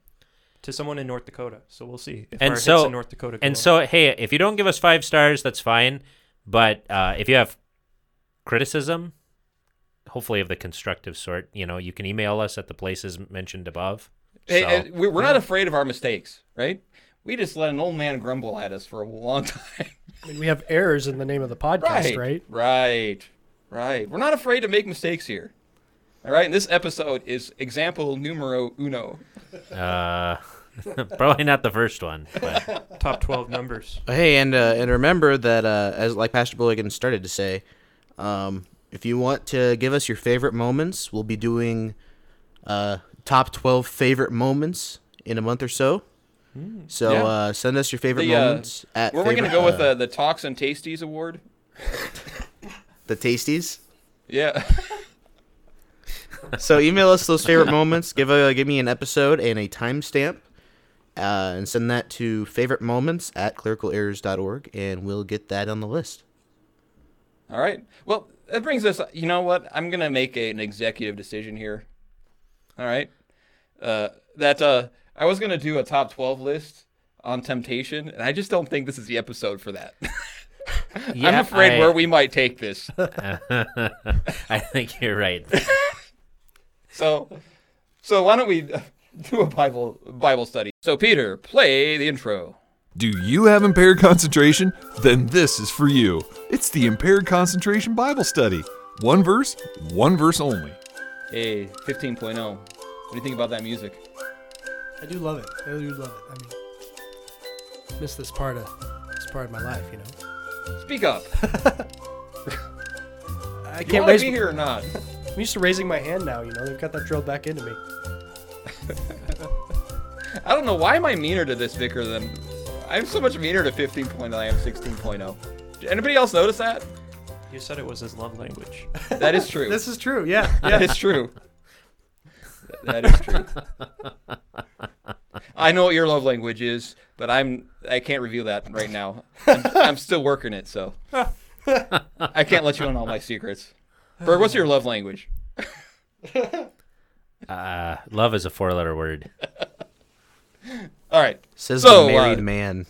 S11: To someone in North Dakota. So we'll see if
S3: and
S11: our
S3: so
S11: hits in North Dakota.
S3: and
S11: up.
S3: so hey, if you don't give us five stars, that's fine. But uh, if you have criticism, hopefully of the constructive sort, you know, you can email us at the places mentioned above.
S2: Hey,
S3: So-
S2: hey, we- we're not afraid of our mistakes, right? We just let an old man grumble at us for a long [LAUGHS] time.
S4: I mean, we have errors in the name of the podcast, right?
S2: Right. Right. We're not afraid to make mistakes here. All right. And this episode is example numero uno.
S3: Uh, [LAUGHS] probably not the first one. But. [LAUGHS]
S11: Top 12 numbers.
S5: Hey, and uh, and remember that uh, as like Pastor Bulligan started to say, um, if you want to give us your favorite moments, we'll be doing uh, top twelve favorite moments in a month or so. So
S2: Yeah.
S5: uh, send us your favorite
S2: The, uh,
S5: moments at.
S2: Were we going to go with
S5: uh,
S2: uh, the Talks and Tasties award? [LAUGHS]
S5: the tasties?
S2: Yeah. [LAUGHS]
S5: so email us those favorite moments. Give a give me an episode and a timestamp, uh, and send that to favorite moments at clericalerrors.org, and we'll get that on the list.
S2: All right. Well, that brings us. You know what? I'm gonna make a, an executive decision here. All right. Uh, that uh, I was gonna do a top 12 list on temptation, and I just don't think this is the episode for that. [LAUGHS] I'm afraid
S3: I-
S2: where we might take this. [LAUGHS]
S3: I think you're right. [LAUGHS]
S2: so, so why don't we do a Bible Bible study? So, Peter, play the intro.
S1: Do you have impaired concentration? Then this is for you. It's the Impaired Concentration Bible Study. One verse, one verse only.
S2: Hey, 15.0. What do you think about that music?
S4: I do love it. I do love it. I mean, miss this part of this part of my life, you know.
S2: Speak up. [LAUGHS]
S4: I
S2: You
S4: can't
S2: wanna
S4: raise
S2: be here or not?
S4: I'm used to raising my hand now. You know, they've got that drilled back into me. [LAUGHS]
S2: I don't know why am I meaner to this Vicar than I'm so much meaner to 15.0 than I am 16.0. Did anybody else notice that?
S11: You said it was his love language. [LAUGHS]
S2: That is true.
S4: This is true. Yeah, [LAUGHS]
S2: That
S4: yeah.
S2: is true. That is true. I know what your love language is, but I'm I can't reveal that right now. I'm, I'm still working it, so [LAUGHS] I can't let you in all my secrets. Berg, what's your love language?
S3: Uh, love is a four-letter word.
S2: All right.
S5: Says
S2: so,
S5: the married
S2: uh,
S5: man.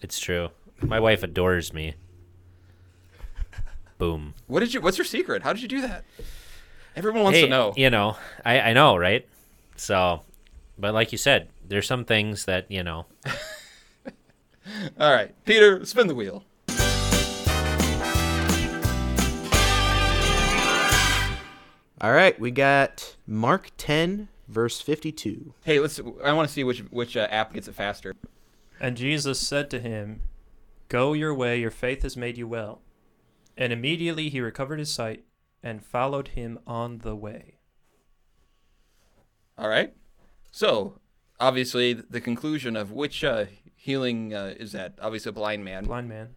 S3: It's true. My wife adores me. Boom.
S2: What did you? What's your secret? How did you do that? Everyone wants
S3: Hey,
S2: to know.
S3: You know, I, I know, right? So, but like you said, there's some things that you know. [LAUGHS]
S2: All right, Peter, spin the wheel.
S5: All right, we got Mark 10, verse 52.
S2: Hey, let's. I want to see which which uh, app gets it faster.
S11: And Jesus said to him, Go your way, your faith has made you well. And immediately he recovered his sight and followed him on the way.
S2: All right. So, obviously, the conclusion of which uh, healing uh, is that? Obviously, a blind man.
S11: Blind man.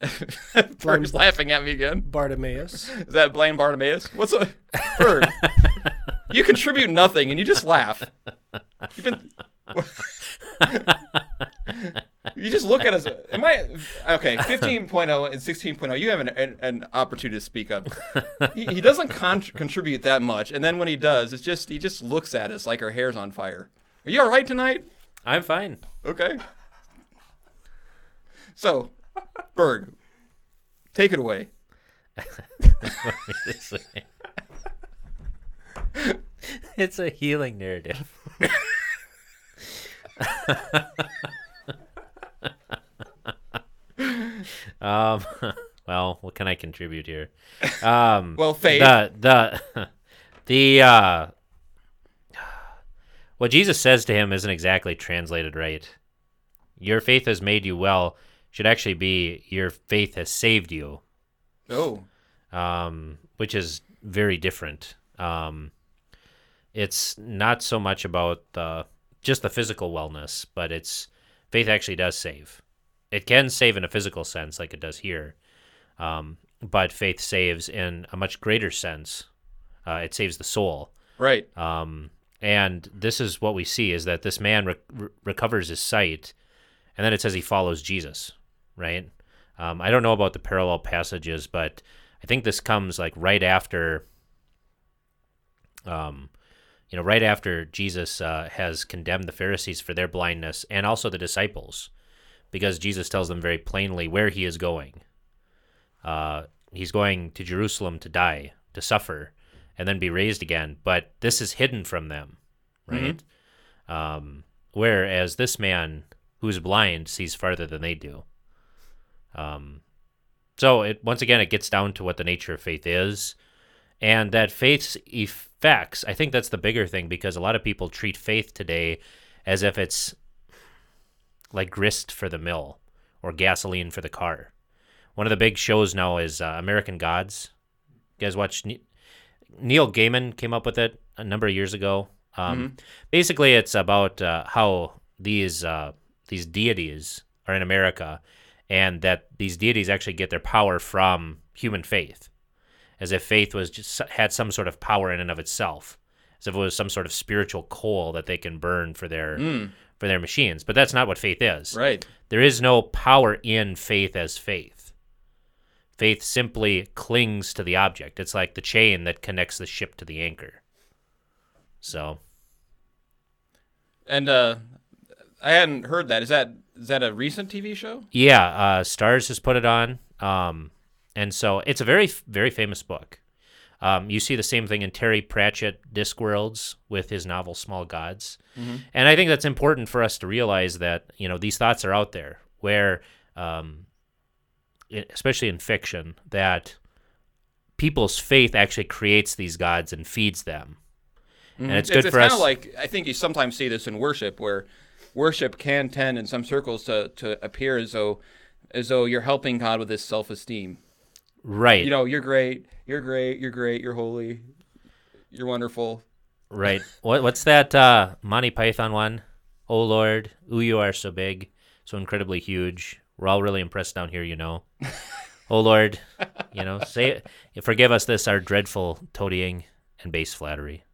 S11: [LAUGHS]
S2: Berg's laughing at me again.
S4: Bartimaeus.
S2: Is that blind Bartimaeus? What's a Berg? [LAUGHS] you contribute nothing and you just laugh. You've been. [LAUGHS] you just look at us. Am I okay? 15.0 and 16.0. You have an, an, an opportunity to speak up. He, he doesn't con- contribute that much, and then when he does, it's just he just looks at us like our hair's on fire. Are you all right tonight?
S3: I'm fine.
S2: Okay. So, Berg, take it away. [LAUGHS]
S3: it's a healing narrative. um, well, what can I contribute here? Um,
S2: Well, faith.
S3: The the the uh, what Jesus says to him isn't exactly translated right. Your faith has made you well should actually be your faith has saved you.
S2: Oh.
S3: Um, which is very different. Um, it's not so much about the just the physical wellness, but it's faith actually does save. It can save in a physical sense, like it does here, um, but faith saves in a much greater sense. Uh, it saves the soul,
S2: Right.
S3: um, and this is what we see: is that this man re- re- recovers his sight, and then it says he follows Jesus. Right? Um, I don't know about the parallel passages, but I think this comes like right after Um, you know, right after Jesus uh, has condemned the Pharisees for their blindness and also the disciples, because Jesus tells them very plainly where he is going. Uh, he's going to Jerusalem to die, to suffer, and then be raised again. But this is hidden from them, right? Um, whereas this man who's blind sees farther than they do. Um, so it once again it gets down to what the nature of faith is, and that faith's effects. I think that's the bigger thing because a lot of people treat faith today as if it's like grist for the mill or gasoline for the car. One of the big shows now is uh, American Gods. You guys watch? Ne- Neil Gaiman came up with it a number of years ago. Um, Basically, it's about uh, how these uh, these deities are in America, and that these deities actually get their power from human faith, as if faith was just had some sort of power in and of itself, as if it was some sort of spiritual coal that they can burn for their
S2: Mm.
S3: for their machines. But that's not what faith is.
S2: Right.
S3: There is no power in faith as faith. Faith simply clings to the object. It's like the chain that connects the ship to the anchor. So,
S2: And uh, I hadn't heard that. Is that is that a recent TV show?
S3: yeah, uh, Starz has put it on. Um, and so it's a very, very famous book. Um, you see the same thing in Terry Pratchett Discworlds with his novel Small Gods.
S2: Mhm.
S3: And I think that's important for us to realize that, you know, these thoughts are out there where, um, especially in fiction, that people's faith actually creates these gods and feeds them. And it's good
S2: it's,
S3: for
S2: kind
S3: us.
S2: of like I think you sometimes see this in worship, where worship can tend in some circles to, to appear as though as though you're helping God with his self esteem.
S3: Right.
S2: You know, you're great, you're great, you're great, you're holy, you're wonderful.
S3: Right. What what's that uh Monty Python one? Oh Lord, ooh you are so big, so incredibly huge. We're all really impressed down here, you know. [LAUGHS] oh Lord, you know, say forgive us this our dreadful toadying and base flattery.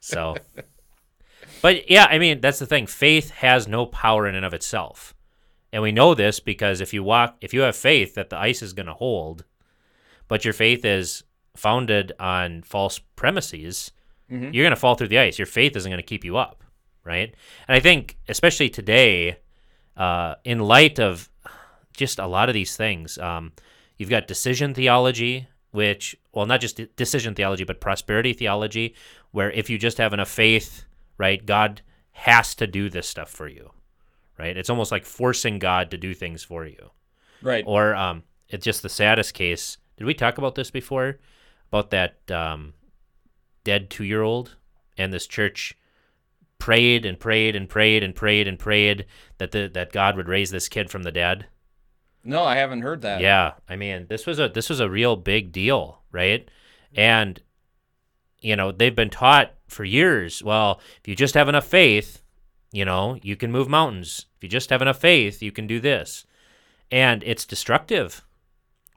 S3: So [LAUGHS] But yeah, I mean, that's the thing. Faith has no power in and of itself. And we know this because if you walk if you have faith that the ice is going to hold, but your faith is founded on false premises,
S2: Mhm.
S3: you're going to fall through the ice. Your faith isn't going to keep you up, right? And I think, especially today, uh, in light of just a lot of these things, um, you've got decision theology, which, well, not just decision theology, but prosperity theology, where if you just have enough faith, right, God has to do this stuff for you, right? It's almost like forcing God to do things for you.
S2: Right.
S3: Or um, it's just the saddest case. Did we talk about this before? About that um, dead two year old and this church prayed and prayed and prayed and prayed and prayed that the, that God would raise this kid from the dead.
S2: No, I haven't heard that.
S3: Yeah, I mean, this was a this was a real big deal, right? And you know, they've been taught for years, well, if you just have enough faith, you know, you can move mountains. If you just have enough faith, you can do this. And it's destructive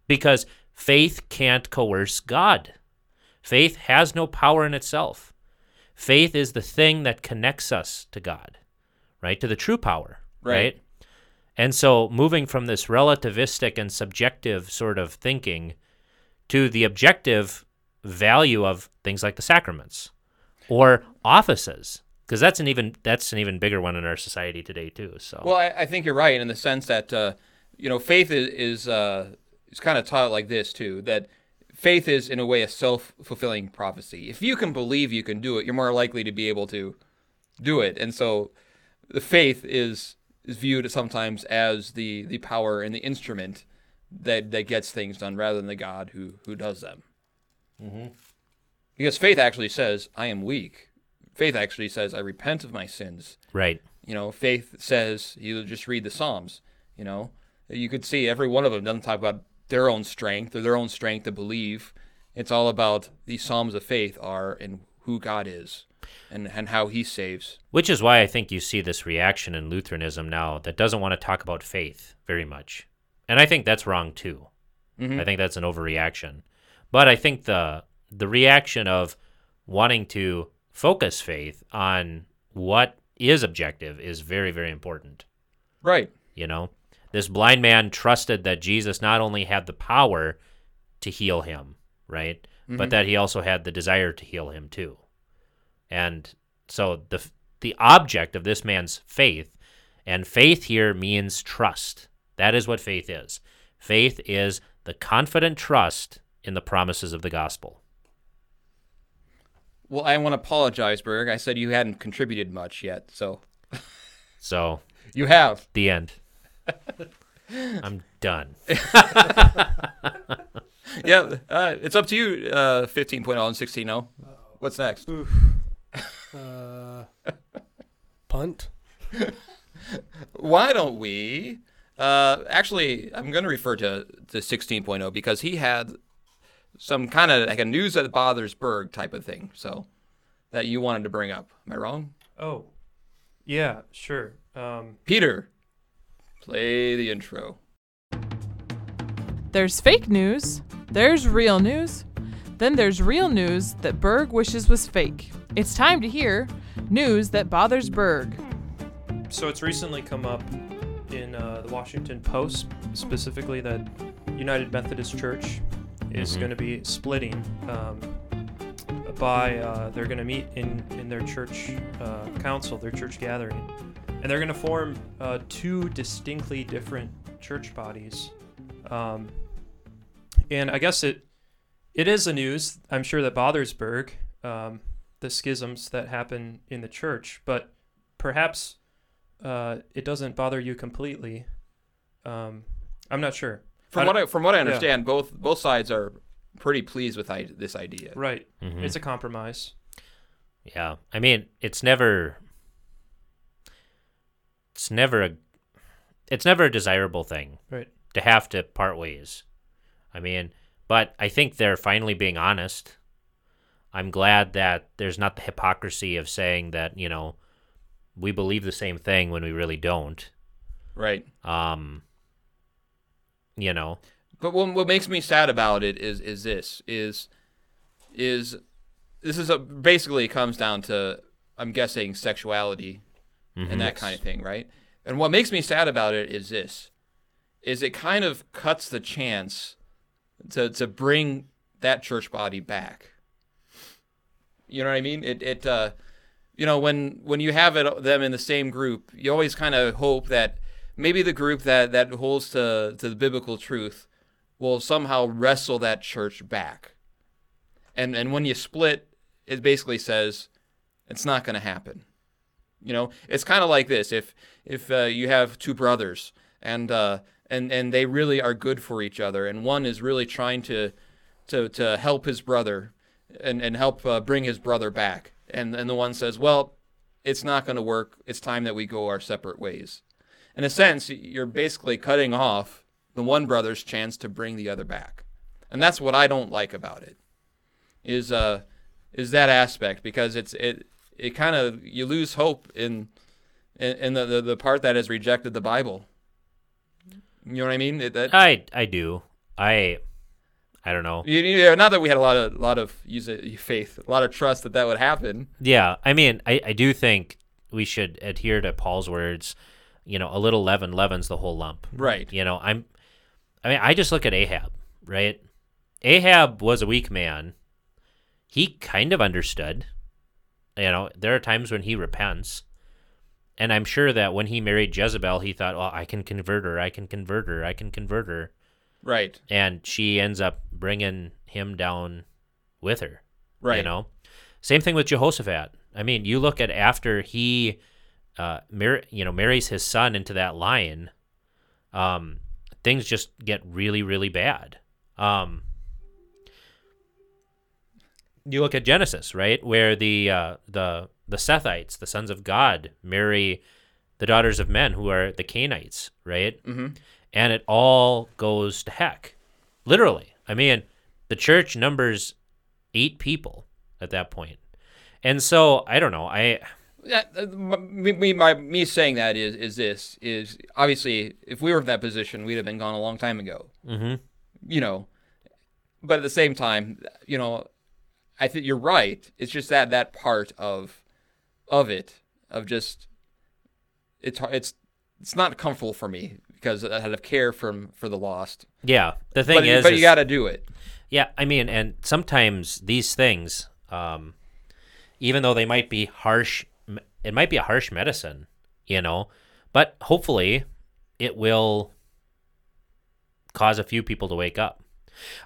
S3: because faith can't coerce God. Faith has no power in itself. Faith is the thing that connects us to God, right? To the true power,
S2: Right.
S3: right? And so moving from this relativistic and subjective sort of thinking to the objective value of things like the sacraments or offices because that's an even that's an even bigger one in our society today too so
S2: Well, I, I think you're right in the sense that uh, you know faith is is, uh, is kind of taught like this too. That faith is in a way a self fulfilling prophecy. If you can believe you can do it, you're more likely to be able to do it. And so, the faith is is viewed sometimes as the the power and the instrument that that gets things done, rather than the God who who does them.
S3: mm-hmm.
S2: Because faith actually says, "I am weak." Faith actually says, "I repent of my sins."
S3: right
S2: You know, faith says you just read the Psalms. You know, you could see every one of them doesn't talk about their own strength or their own strength to believe. It's all about these Psalms of faith are in who God is and, and how He saves.
S3: which is why i think you see this reaction in lutheranism now that doesn't want to talk about faith very much and i think that's wrong too
S2: Mhm.
S3: i think that's an overreaction but i think the the reaction of wanting to focus faith on what is objective is very very important
S2: Right.
S3: you know this blind man trusted that jesus not only had the power to heal him right
S2: Mhm.
S3: but that he also had the desire to heal him too. And so the the object of this man's faith, and faith here means trust. That is what faith is. Faith is the confident trust in the promises of the gospel.
S2: Well, I want to apologize, Berg. I said you hadn't contributed much yet, so
S3: So
S2: you have.
S3: the end. [LAUGHS] I'm done. [LAUGHS]
S2: yeah, uh, it's up to you. Uh, 15.0 and 16.0. What's next? [LAUGHS]
S4: Uh, punt.
S2: Why don't we? Uh, actually, I'm going to refer to to 16.0 because he had some kind of like a news that bothers Berg type of thing. So that you wanted to bring up. Am I wrong?
S11: Oh, yeah, sure. Um,
S2: Peter, play the intro.
S13: There's fake news, there's real news, then there's real news that Berg wishes was fake. It's time to hear news that bothers Berg.
S11: so it's recently come up in uh, the Washington Post, specifically that United Methodist Church is
S3: Mhm.
S11: going to be splitting. Um, by uh, they're going to meet in in their church uh, council, their church gathering, and they're going to form uh, two distinctly different church bodies. Um, and I guess it it is a news I'm sure that bothers Berg, um, the schisms that happen in the church, but perhaps uh, it doesn't bother you completely. Um, I'm not sure.
S2: From what I, from what I
S11: yeah.
S2: understand, both both sides are pretty pleased with I, this idea.
S11: Right.
S3: Mhm.
S11: It's a compromise.
S3: Yeah. I mean, it's never it's never a it's never a desirable thing.
S11: Right.
S3: To have to part ways. I mean, but I think they're finally being honest. I'm glad that there's not the hypocrisy of saying that, you know, we believe the same thing when we really don't.
S2: Right.
S3: Um you know.
S2: But what, what makes me sad about it is is this is is this is a basically comes down to I'm guessing sexuality
S3: Mhm.
S2: and that kind of thing, right? And what makes me sad about it is this is it kind of cuts the chance to to bring that church body back. You know what I mean? It it uh you know when when you have it them in the same group, you always kind of hope that maybe the group that that holds to to the biblical truth will somehow wrestle that church back. And and when you split, it basically says it's not going to happen. You know, it's kind of like this: if if uh, you have two brothers and uh, and and they really are good for each other, and one is really trying to to to help his brother and and help uh, bring his brother back, and and the one says, well, it's not going to work. It's time that we go our separate ways. In a sense, you're basically cutting off the one brother's chance to bring the other back, and that's what I don't like about it. Is uh is that aspect because it's it it kind of you lose hope in in, in the, the the part that has rejected the Bible. You know what I mean? It, that,
S3: I I do. I I don't know.
S2: you, you- not that we had a lot of lot of use it, faith, a lot of trust that that would happen.
S3: Yeah, I mean, I, I do think we should adhere to Paul's words. You know, a little leaven leavens the whole lump.
S2: Right.
S3: You know, I'm. I mean, I just look at Ahab, right? Ahab was a weak man. He kind of understood. You know, there are times when he repents. And I'm sure that when he married Jezebel, he thought, well, I can convert her. I can convert her. I can convert her.
S2: Right.
S3: And she ends up bringing him down with her.
S2: Right.
S3: You know? Same thing with Jehoshaphat. I mean, you look at after he, uh, mar- you know, marries his son into that lion, um, things just get really, really bad. Um, you look at Genesis, right, where the uh, the the Sethites, the sons of God, marry the daughters of men, who are the Canaanites, right?
S2: Mhm.
S3: And it all goes to heck, literally. I mean, the church numbers eight people at that point, and so I don't know. I
S2: Yeah, uh, me, me, my, me saying that is is this is obviously if we were in that position, we'd have been gone a long time ago.
S3: Mhm.
S2: You know, but at the same time, you know, I think you're right. It's just that that part of of it of just it's it's it's not comfortable for me because out of care from for the lost.
S3: Yeah, the thing
S2: but,
S3: is,
S2: but you got to do it.
S3: Yeah, I mean, and sometimes these things, um, even though they might be harsh, it might be a harsh medicine, you know, but hopefully it will cause a few people to wake up.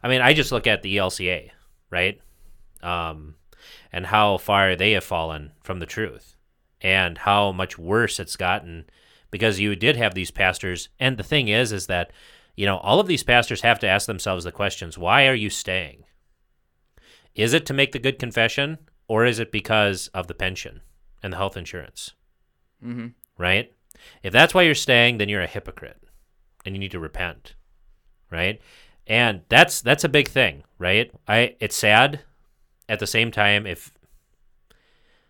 S3: I mean, I just look at the ELCA, right? Um, and how far they have fallen from the truth and how much worse it's gotten because you did have these pastors. And the thing is, is that, you know, all of these pastors have to ask themselves the questions why are you staying? Is it to make the good confession or is it because of the pension and the health insurance?
S2: Mm-hmm.
S3: right? If that's why you're staying, then you're a hypocrite and you need to repent, right? And that's that's a big thing, right? I it's sad at the same time if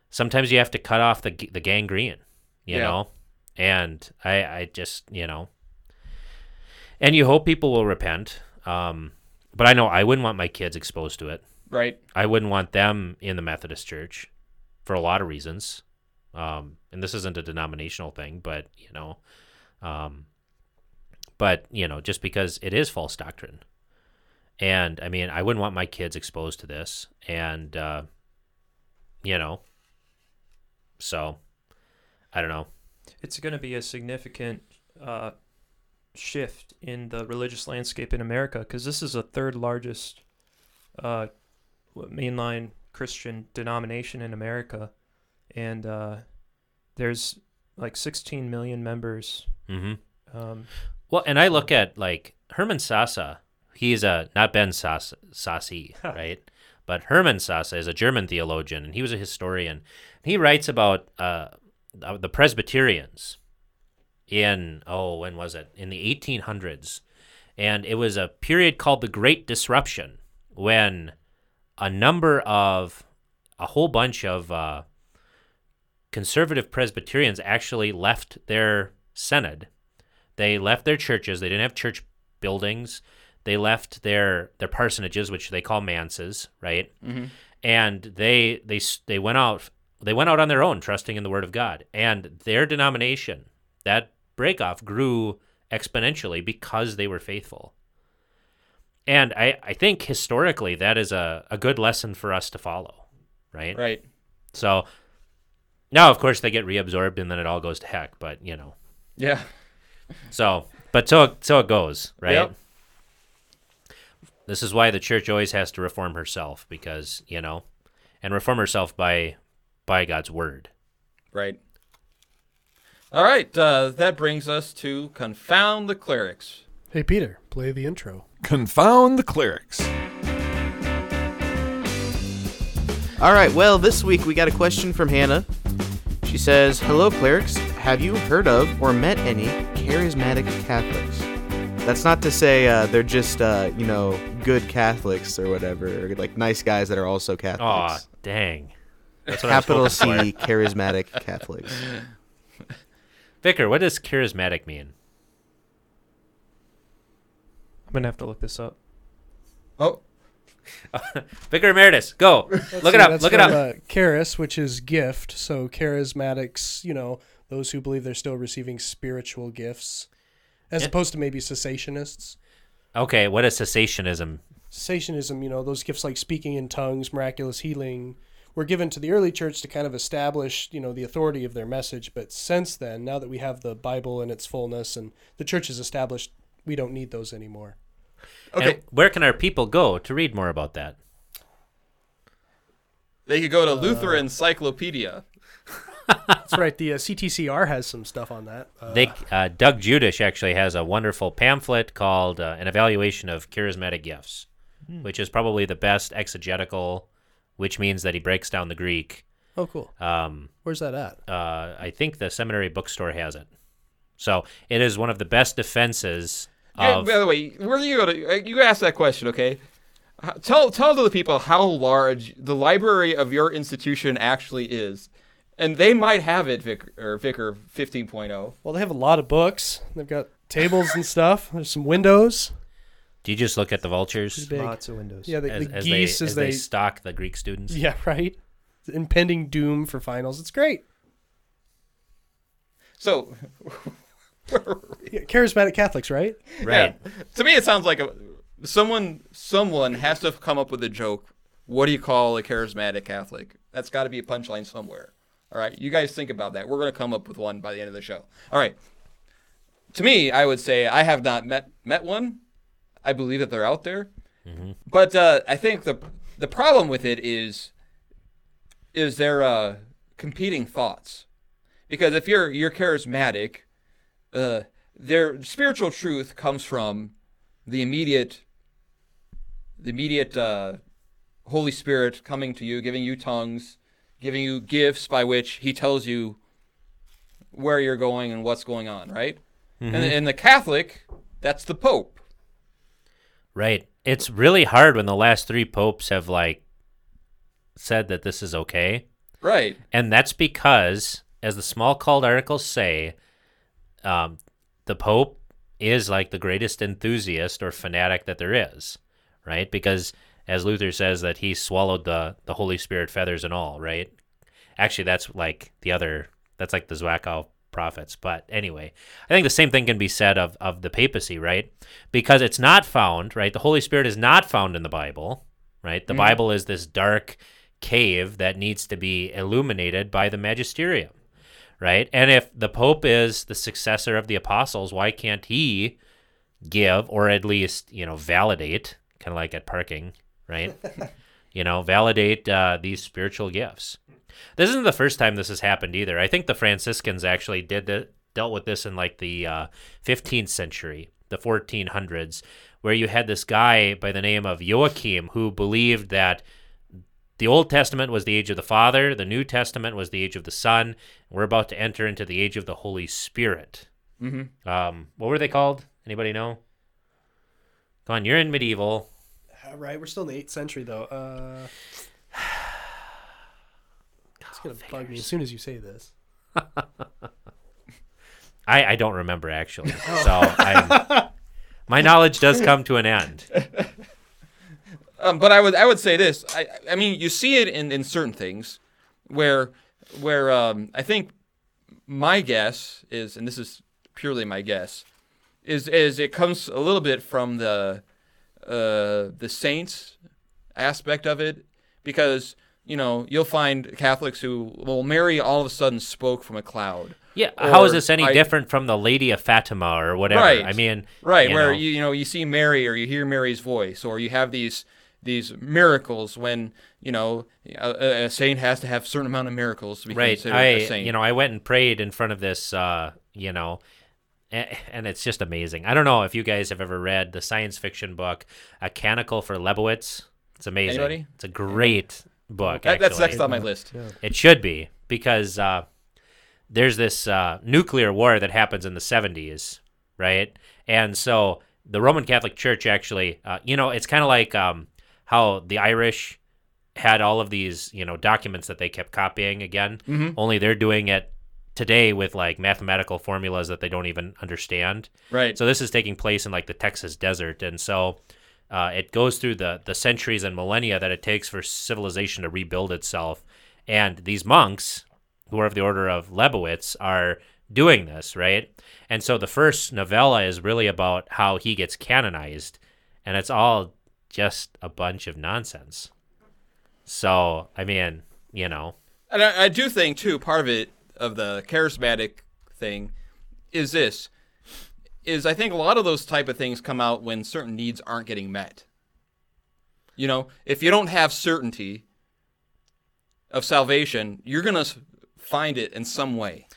S3: sometimes you have to cut off the the gangrene, you
S2: Yeah.
S3: know? And I I just, you know, and you hope people will repent. Um but I know I wouldn't want my kids exposed to it.
S2: Right.
S3: I wouldn't want them in the Methodist Church for a lot of reasons. Um, and this isn't a denominational thing, but you know, um, but you know, just because it is false doctrine, and I mean, I wouldn't want my kids exposed to this, and uh, you know, so I don't know.
S11: It's going to be a significant uh, shift in the religious landscape in America because this is the third largest uh, mainline Christian denomination in America, and uh, there's like 16 million members.
S3: Mm-hmm.
S11: Um,
S3: Well, and I look at like Hermann Sasse. He's a not Ben Sass, Sassi, [LAUGHS] right? But Hermann Sasse is a German theologian, and he was a historian. He writes about uh, the Presbyterians in oh, when was it? In the 1800s, and it was a period called the Great Disruption when a number of a whole bunch of uh, conservative Presbyterians actually left their synod they left their churches. They didn't have church buildings. They left their their parsonages, which they call manses, right?
S2: Mhm.
S3: And they they they went out they went out on their own, trusting in the word of God. And their denomination, that breakoff, grew exponentially because they were faithful. And I, I think historically that is a, a good lesson for us to follow, right?
S2: Right.
S3: So now, of course, they get reabsorbed and then it all goes to heck. But you know,
S2: Yeah.
S3: so, but so so it goes, right?
S2: Yep.
S3: This is why the church always has to reform herself because you know, and reform herself by by God's word.
S2: Right. All right. Uh, that brings us to confound the clerics.
S4: Hey, Peter, play the intro.
S1: Confound the clerics.
S5: All right, well, this week we got a question from Hannah. She says, Hello, clerics. Have you heard of or met any charismatic Catholics? That's not to say uh, they're just, uh, you know, good Catholics or whatever, or like nice guys that are also Catholics.
S3: Aw, dang. That's what
S5: Capital C, [LAUGHS] charismatic Catholics.
S3: Vicar, what does charismatic mean?
S11: I'm gonna have to look this up.
S2: Oh. [LAUGHS]
S3: Vicar Emeritus, go. Look
S4: see,
S3: it up. Look it
S4: from,
S3: up.
S4: Uh, charis, which is gift. So charismatics, you know, those who believe they're still receiving spiritual gifts, as
S3: Yeah.
S4: opposed to maybe cessationists.
S3: Okay, what is cessationism?
S4: Cessationism, you know, those gifts like speaking in tongues, miraculous healing, were given to the early church to kind of establish, you know, the authority of their message. But since then, now that we have the Bible in its fullness and the church is established, we don't need those anymore.
S3: And where can our people go to read more about that?
S2: They could go to
S4: Uh,
S2: Luther Encyclopedia.
S4: That's right. The uh, CTCR has some stuff on that. Uh,
S3: They, uh, Doug Judisch actually has a wonderful pamphlet called uh, An Evaluation of Charismatic Gifts,
S4: Hmm.
S3: which is probably the best exegetical, which means that he breaks down the Greek.
S4: Oh, cool.
S3: Um,
S4: Where's that at?
S3: Uh, I think the seminary bookstore has it. So it is one of the best defenses
S2: Yeah,
S3: of.
S2: by the way, where do you go to? uh, You asked that question, okay? Tell tell to the people how large the library of your institution actually is, and they might have it, Vic or Vicar 15.0.
S4: Well, they have a lot of books. They've got tables and stuff. There's some windows.
S3: Do you just look at the vultures?
S11: Lots of windows.
S4: Yeah, the,
S3: as,
S4: the
S3: as
S4: geese
S3: they,
S4: as
S3: as they
S4: they
S3: stalk the Greek students. [LAUGHS]
S4: Yeah, right. Impending doom for finals. It's great.
S2: So, where were we?
S4: Charismatic Catholics, right?
S3: Right.
S2: Yeah. To me, it sounds like a, someone someone has to come up with a joke. What do you call a charismatic Catholic? That's got to be a punchline somewhere. All right, you guys think about that. We're going to come up with one by the end of the show. All right. To me, I would say I have not met met one. I believe that they're out there, but uh, I think the the problem with it is is their uh, competing thoughts. Because if you're you're charismatic, uh, their spiritual truth comes from the immediate the immediate uh, Holy Spirit coming to you, giving you tongues, giving you gifts by which He tells you where you're going and what's going on, right? And
S3: Mhm.
S2: in the Catholic, that's the Pope.
S3: Right. It's really hard when the last three popes have like said that this is okay.
S2: Right.
S3: And that's because, as the Smalcald Articles say, um, the Pope is like the greatest enthusiast or fanatic that there is, right? Because as Luther says that he swallowed the the Holy Spirit feathers and all, right? Actually, that's like the other. That's like the Zwickau prophets. But anyway, I think the same thing can be said of of the papacy, right? Because it's not found, right? The Holy Spirit is not found in the Bible, right? The
S2: Mhm.
S3: Bible is this dark cave that needs to be illuminated by the magisterium, right? And if the Pope is the successor of the apostles, why can't he give or at least, you know, validate, kind of like at parking, right? [LAUGHS] you know, validate uh, these spiritual gifts. This isn't the first time this has happened either. I think the Franciscans actually did the, dealt with this in like the uh, 15th century, the 1400s, where you had this guy by the name of Joachim who believed that the Old Testament was the age of the Father, the New Testament was the age of the Son. We're about to enter into the age of the Holy Spirit.
S2: Mhm.
S3: Um, what were they called? Anybody know? Go on, you're in medieval.
S4: Uh, right, we're still in the 8th century, though. Uh, [SIGHS] it's going to bug me as soon as you say this. [LAUGHS]
S3: I, I don't remember actually.
S4: Oh. [LAUGHS]
S3: So I'm, my knowledge does come to an end. [LAUGHS]
S2: Um, but I would I would say this. I I mean you see it in, in certain things where where um, I think my guess is, and this is purely my guess, is is it comes a little bit from the uh, the saints aspect of it because you know you'll find Catholics who well Mary all of a sudden spoke from a cloud.
S3: Yeah, how is this any
S2: I-
S3: different from the Lady of Fatima or whatever?
S2: Right.
S3: I mean,
S2: right,
S3: you
S2: where
S3: know.
S2: you you know you see Mary or you hear Mary's voice, or you have these these miracles when you know a, a saint has to have a certain amount of miracles to be
S3: right
S2: considered
S3: i
S2: a saint.
S3: you know i went and prayed in front of this uh you know and it's just amazing i don't know if you guys have ever read the science fiction book a Canticle for Leibowitz it's amazing
S2: Anybody?
S3: it's a great book
S2: That- that's next on my list. Yeah.
S3: it should be because uh there's this uh nuclear war that happens in the 70s right and so the roman catholic church actually uh, you know it's kind of like um how the irish had all of these, you know, documents that they kept copying again.
S2: Mhm.
S3: Only they're doing it today with like mathematical formulas that they don't even understand.
S2: Right.
S3: So this is taking place in like the Texas desert, and so uh, it goes through the the centuries and millennia that it takes for civilization to rebuild itself. And these monks, who are of the order of Leibowitz, are doing this right. And so the first novella is really about how he gets canonized, and it's all just a bunch of nonsense. So, I mean, you know,
S2: And I, I do think too part of it of the charismatic thing is this is I think a lot of those type of things come out when certain needs aren't getting met. You know, if you don't have certainty of salvation, you're gonna find it in some way.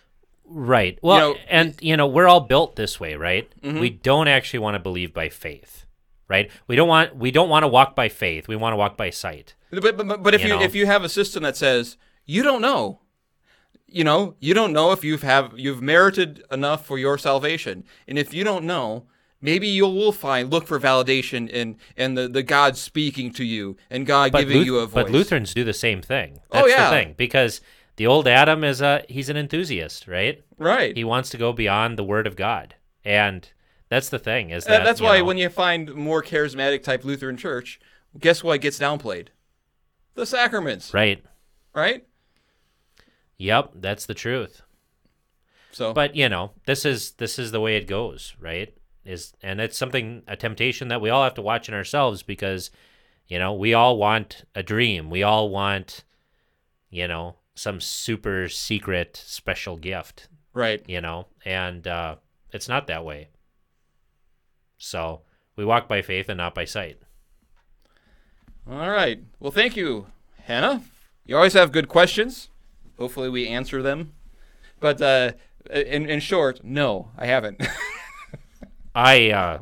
S3: right. Well, you
S2: know,
S3: and you know, we're all built this way, right?
S2: Mhm.
S3: We don't actually want to believe by faith, right? We don't want we don't want to walk by faith. We want to walk by sight.
S2: But but, but if
S3: You
S2: you,
S3: know?
S2: if you have a system that says you don't know, you know, you don't know if you've have you've merited enough for your salvation, and if you don't know, maybe you will find look for validation in in the, the God speaking to you and God
S3: But,
S2: giving
S3: Luth-
S2: you a voice.
S3: but Lutherans do the same thing.
S2: Oh,
S3: That's
S2: yeah.
S3: the thing because the old Adam is a he's an enthusiast, right?
S2: Right.
S3: He wants to go beyond the Word of God, and that's the thing is
S2: That-
S3: that
S2: that's why
S3: know,
S2: when you find more charismatic type Lutheran church, guess what gets downplayed? The sacraments.
S3: right.
S2: Right.
S3: Yep, that's the truth.
S2: So,
S3: but you know, this is this is the way it goes, right? Is and it's something a temptation that we all have to watch in ourselves because, you know, we all want a dream. We all want, you know, some super secret special gift,
S2: right?
S3: You know, and uh, it's not that way. So we walk by faith and not by sight.
S2: All right. Well, thank you, Hannah. You always have good questions. Hopefully, we answer them. But uh, in in short, no, I haven't. [LAUGHS]
S3: I uh,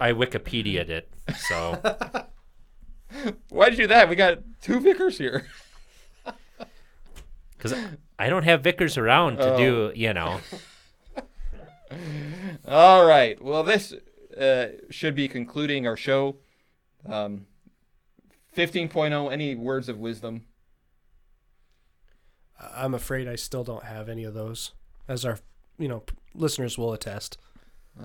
S3: I Wikipedia'd it. So [LAUGHS]
S2: why'd you do that? We got two Vickers here. [LAUGHS]
S3: Because I don't have Vickers around to
S2: Oh.
S3: do, you know.
S2: All right. Well, this uh, should be concluding our show. Um, 15.0, any words of wisdom?
S4: I'm afraid I still don't have any of those, as our you know listeners will attest.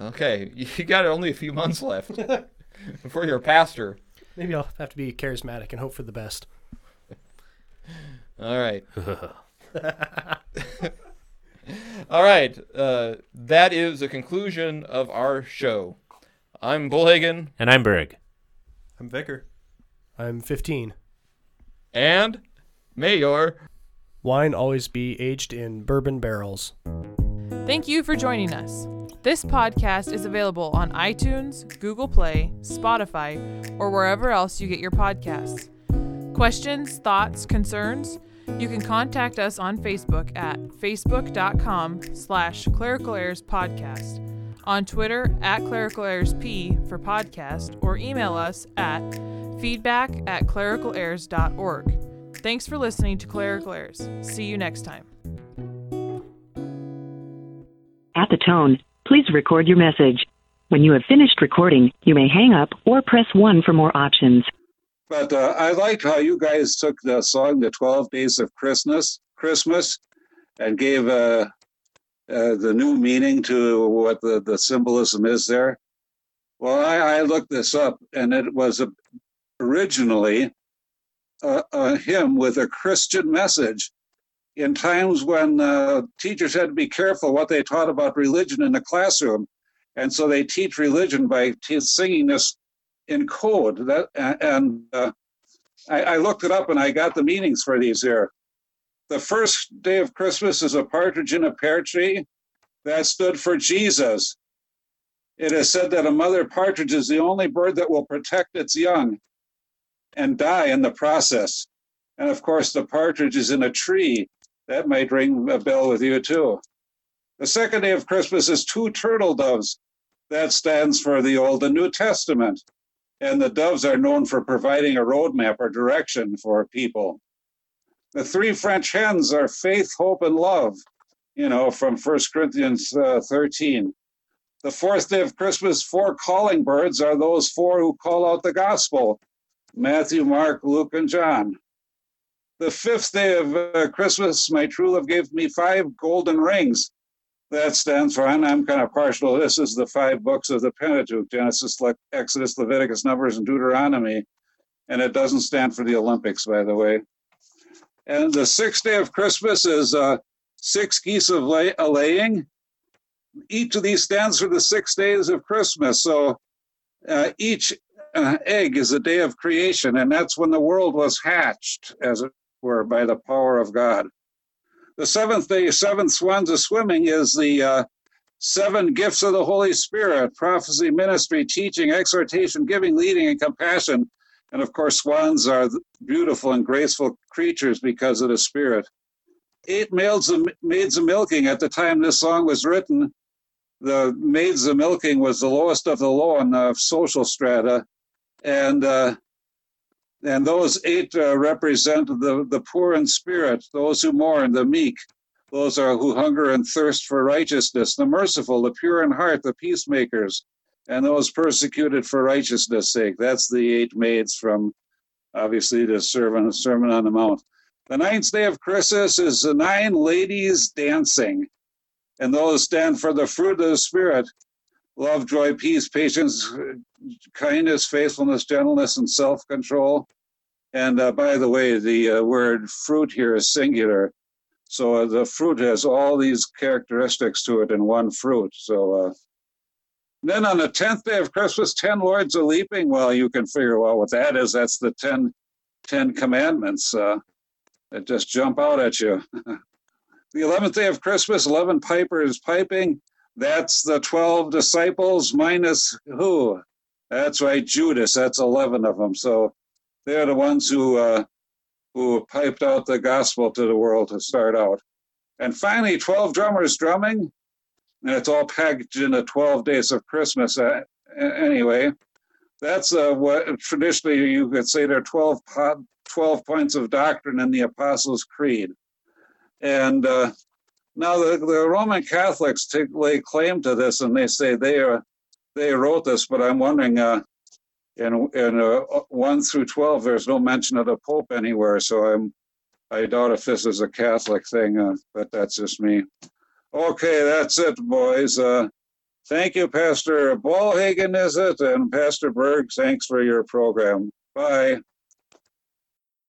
S2: Okay. [LAUGHS] You got only a few months left [LAUGHS] before you're a pastor.
S4: Maybe I'll have to be charismatic and hope for the best.
S2: All right. [LAUGHS] All right. Uh, that is the conclusion of our show. I'm Bullhagen.
S3: And I'm Berg.
S11: I'm Vicar.
S4: I'm 15.
S2: And Mayor.
S4: Wine always be aged in bourbon barrels.
S13: Thank you for joining us. This podcast is available on iTunes, Google Play, Spotify, or wherever else you get your podcasts. Questions, thoughts, concerns? You can contact us on Facebook at facebook.com slash clerical errors podcast, on Twitter at clerical errors p for podcast, or email us at feedback at clericalerrors.org. Thanks for listening to Clerical Errors. See you next time.
S9: At the tone, please record your message. When you have finished recording, you may hang up or press 1 for more options.
S10: But uh, I liked how you guys took the song "The Twelve Days of Christmas," Christmas, and gave uh, uh, the new meaning to what the, the symbolism is there. Well, I, I looked this up, and it was a, originally a, a hymn with a Christian message. In times when uh, teachers had to be careful what they taught about religion in the classroom, and so they teach religion by t- singing this in code. That and uh, I, I looked it up and I got the meanings for these here. The first day of Christmas is a partridge in a pear tree. That stood for Jesus. It is said that a mother partridge is the only bird that will protect its young and die in the process. And of course, the partridge is in a tree. That might ring a bell with you too. The second day of Christmas is two turtle doves. That stands for the Old and New Testament and the doves are known for providing a roadmap or direction for people. The three French hens are faith, hope, and love, you know, from 1 Corinthians uh, 13. The fourth day of Christmas, four calling birds are those four who call out the gospel Matthew, Mark, Luke, and John. The fifth day of uh, Christmas, my true love gave me five golden rings. That stands for, and I'm kind of partial this, is the five books of the Pentateuch Genesis, Le- Exodus, Leviticus, Numbers, and Deuteronomy. And it doesn't stand for the Olympics, by the way. And the sixth day of Christmas is uh, six geese of lay- a laying. Each of these stands for the six days of Christmas. So uh, each uh, egg is a day of creation, and that's when the world was hatched, as it were, by the power of God. The seventh day, seven swans of swimming, is the uh, seven gifts of the Holy Spirit prophecy, ministry, teaching, exhortation, giving, leading, and compassion. And of course, swans are beautiful and graceful creatures because of the Spirit. Eight maids of, maids of milking at the time this song was written. The maids of milking was the lowest of the low in the social strata. And uh, and those eight uh, represent the, the poor in spirit, those who mourn, the meek, those are who hunger and thirst for righteousness, the merciful, the pure in heart, the peacemakers, and those persecuted for righteousness' sake. That's the eight maids from obviously the sermon, Sermon on the Mount. The ninth day of Christmas is the nine ladies dancing, and those stand for the fruit of the Spirit love, joy, peace, patience, kindness, faithfulness, gentleness, and self control. And uh, by the way, the uh, word fruit here is singular. So uh, the fruit has all these characteristics to it in one fruit. So uh, then on the tenth day of Christmas, ten lords are leaping. Well, you can figure out what that is. That's the ten, ten commandments uh, that just jump out at you. [LAUGHS] the eleventh day of Christmas, eleven pipers piping. That's the twelve disciples minus who? That's right, Judas. That's eleven of them. So they're the ones who uh, who piped out the gospel to the world to start out. And finally, 12 drummers drumming, and it's all packaged in the 12 days of Christmas. Uh, anyway, that's uh, what traditionally you could say there are 12, 12 points of doctrine in the Apostles' Creed. And uh, now the, the Roman Catholics take, lay claim to this, and they say they are they wrote this, but I'm wondering uh, in in uh, one through twelve, there's no mention of the Pope anywhere. So I'm I doubt if this is a Catholic thing, uh, but that's just me. Okay, that's it, boys. Uh, thank you, Pastor Ballhagen, is it? And Pastor Berg, thanks for your program. Bye.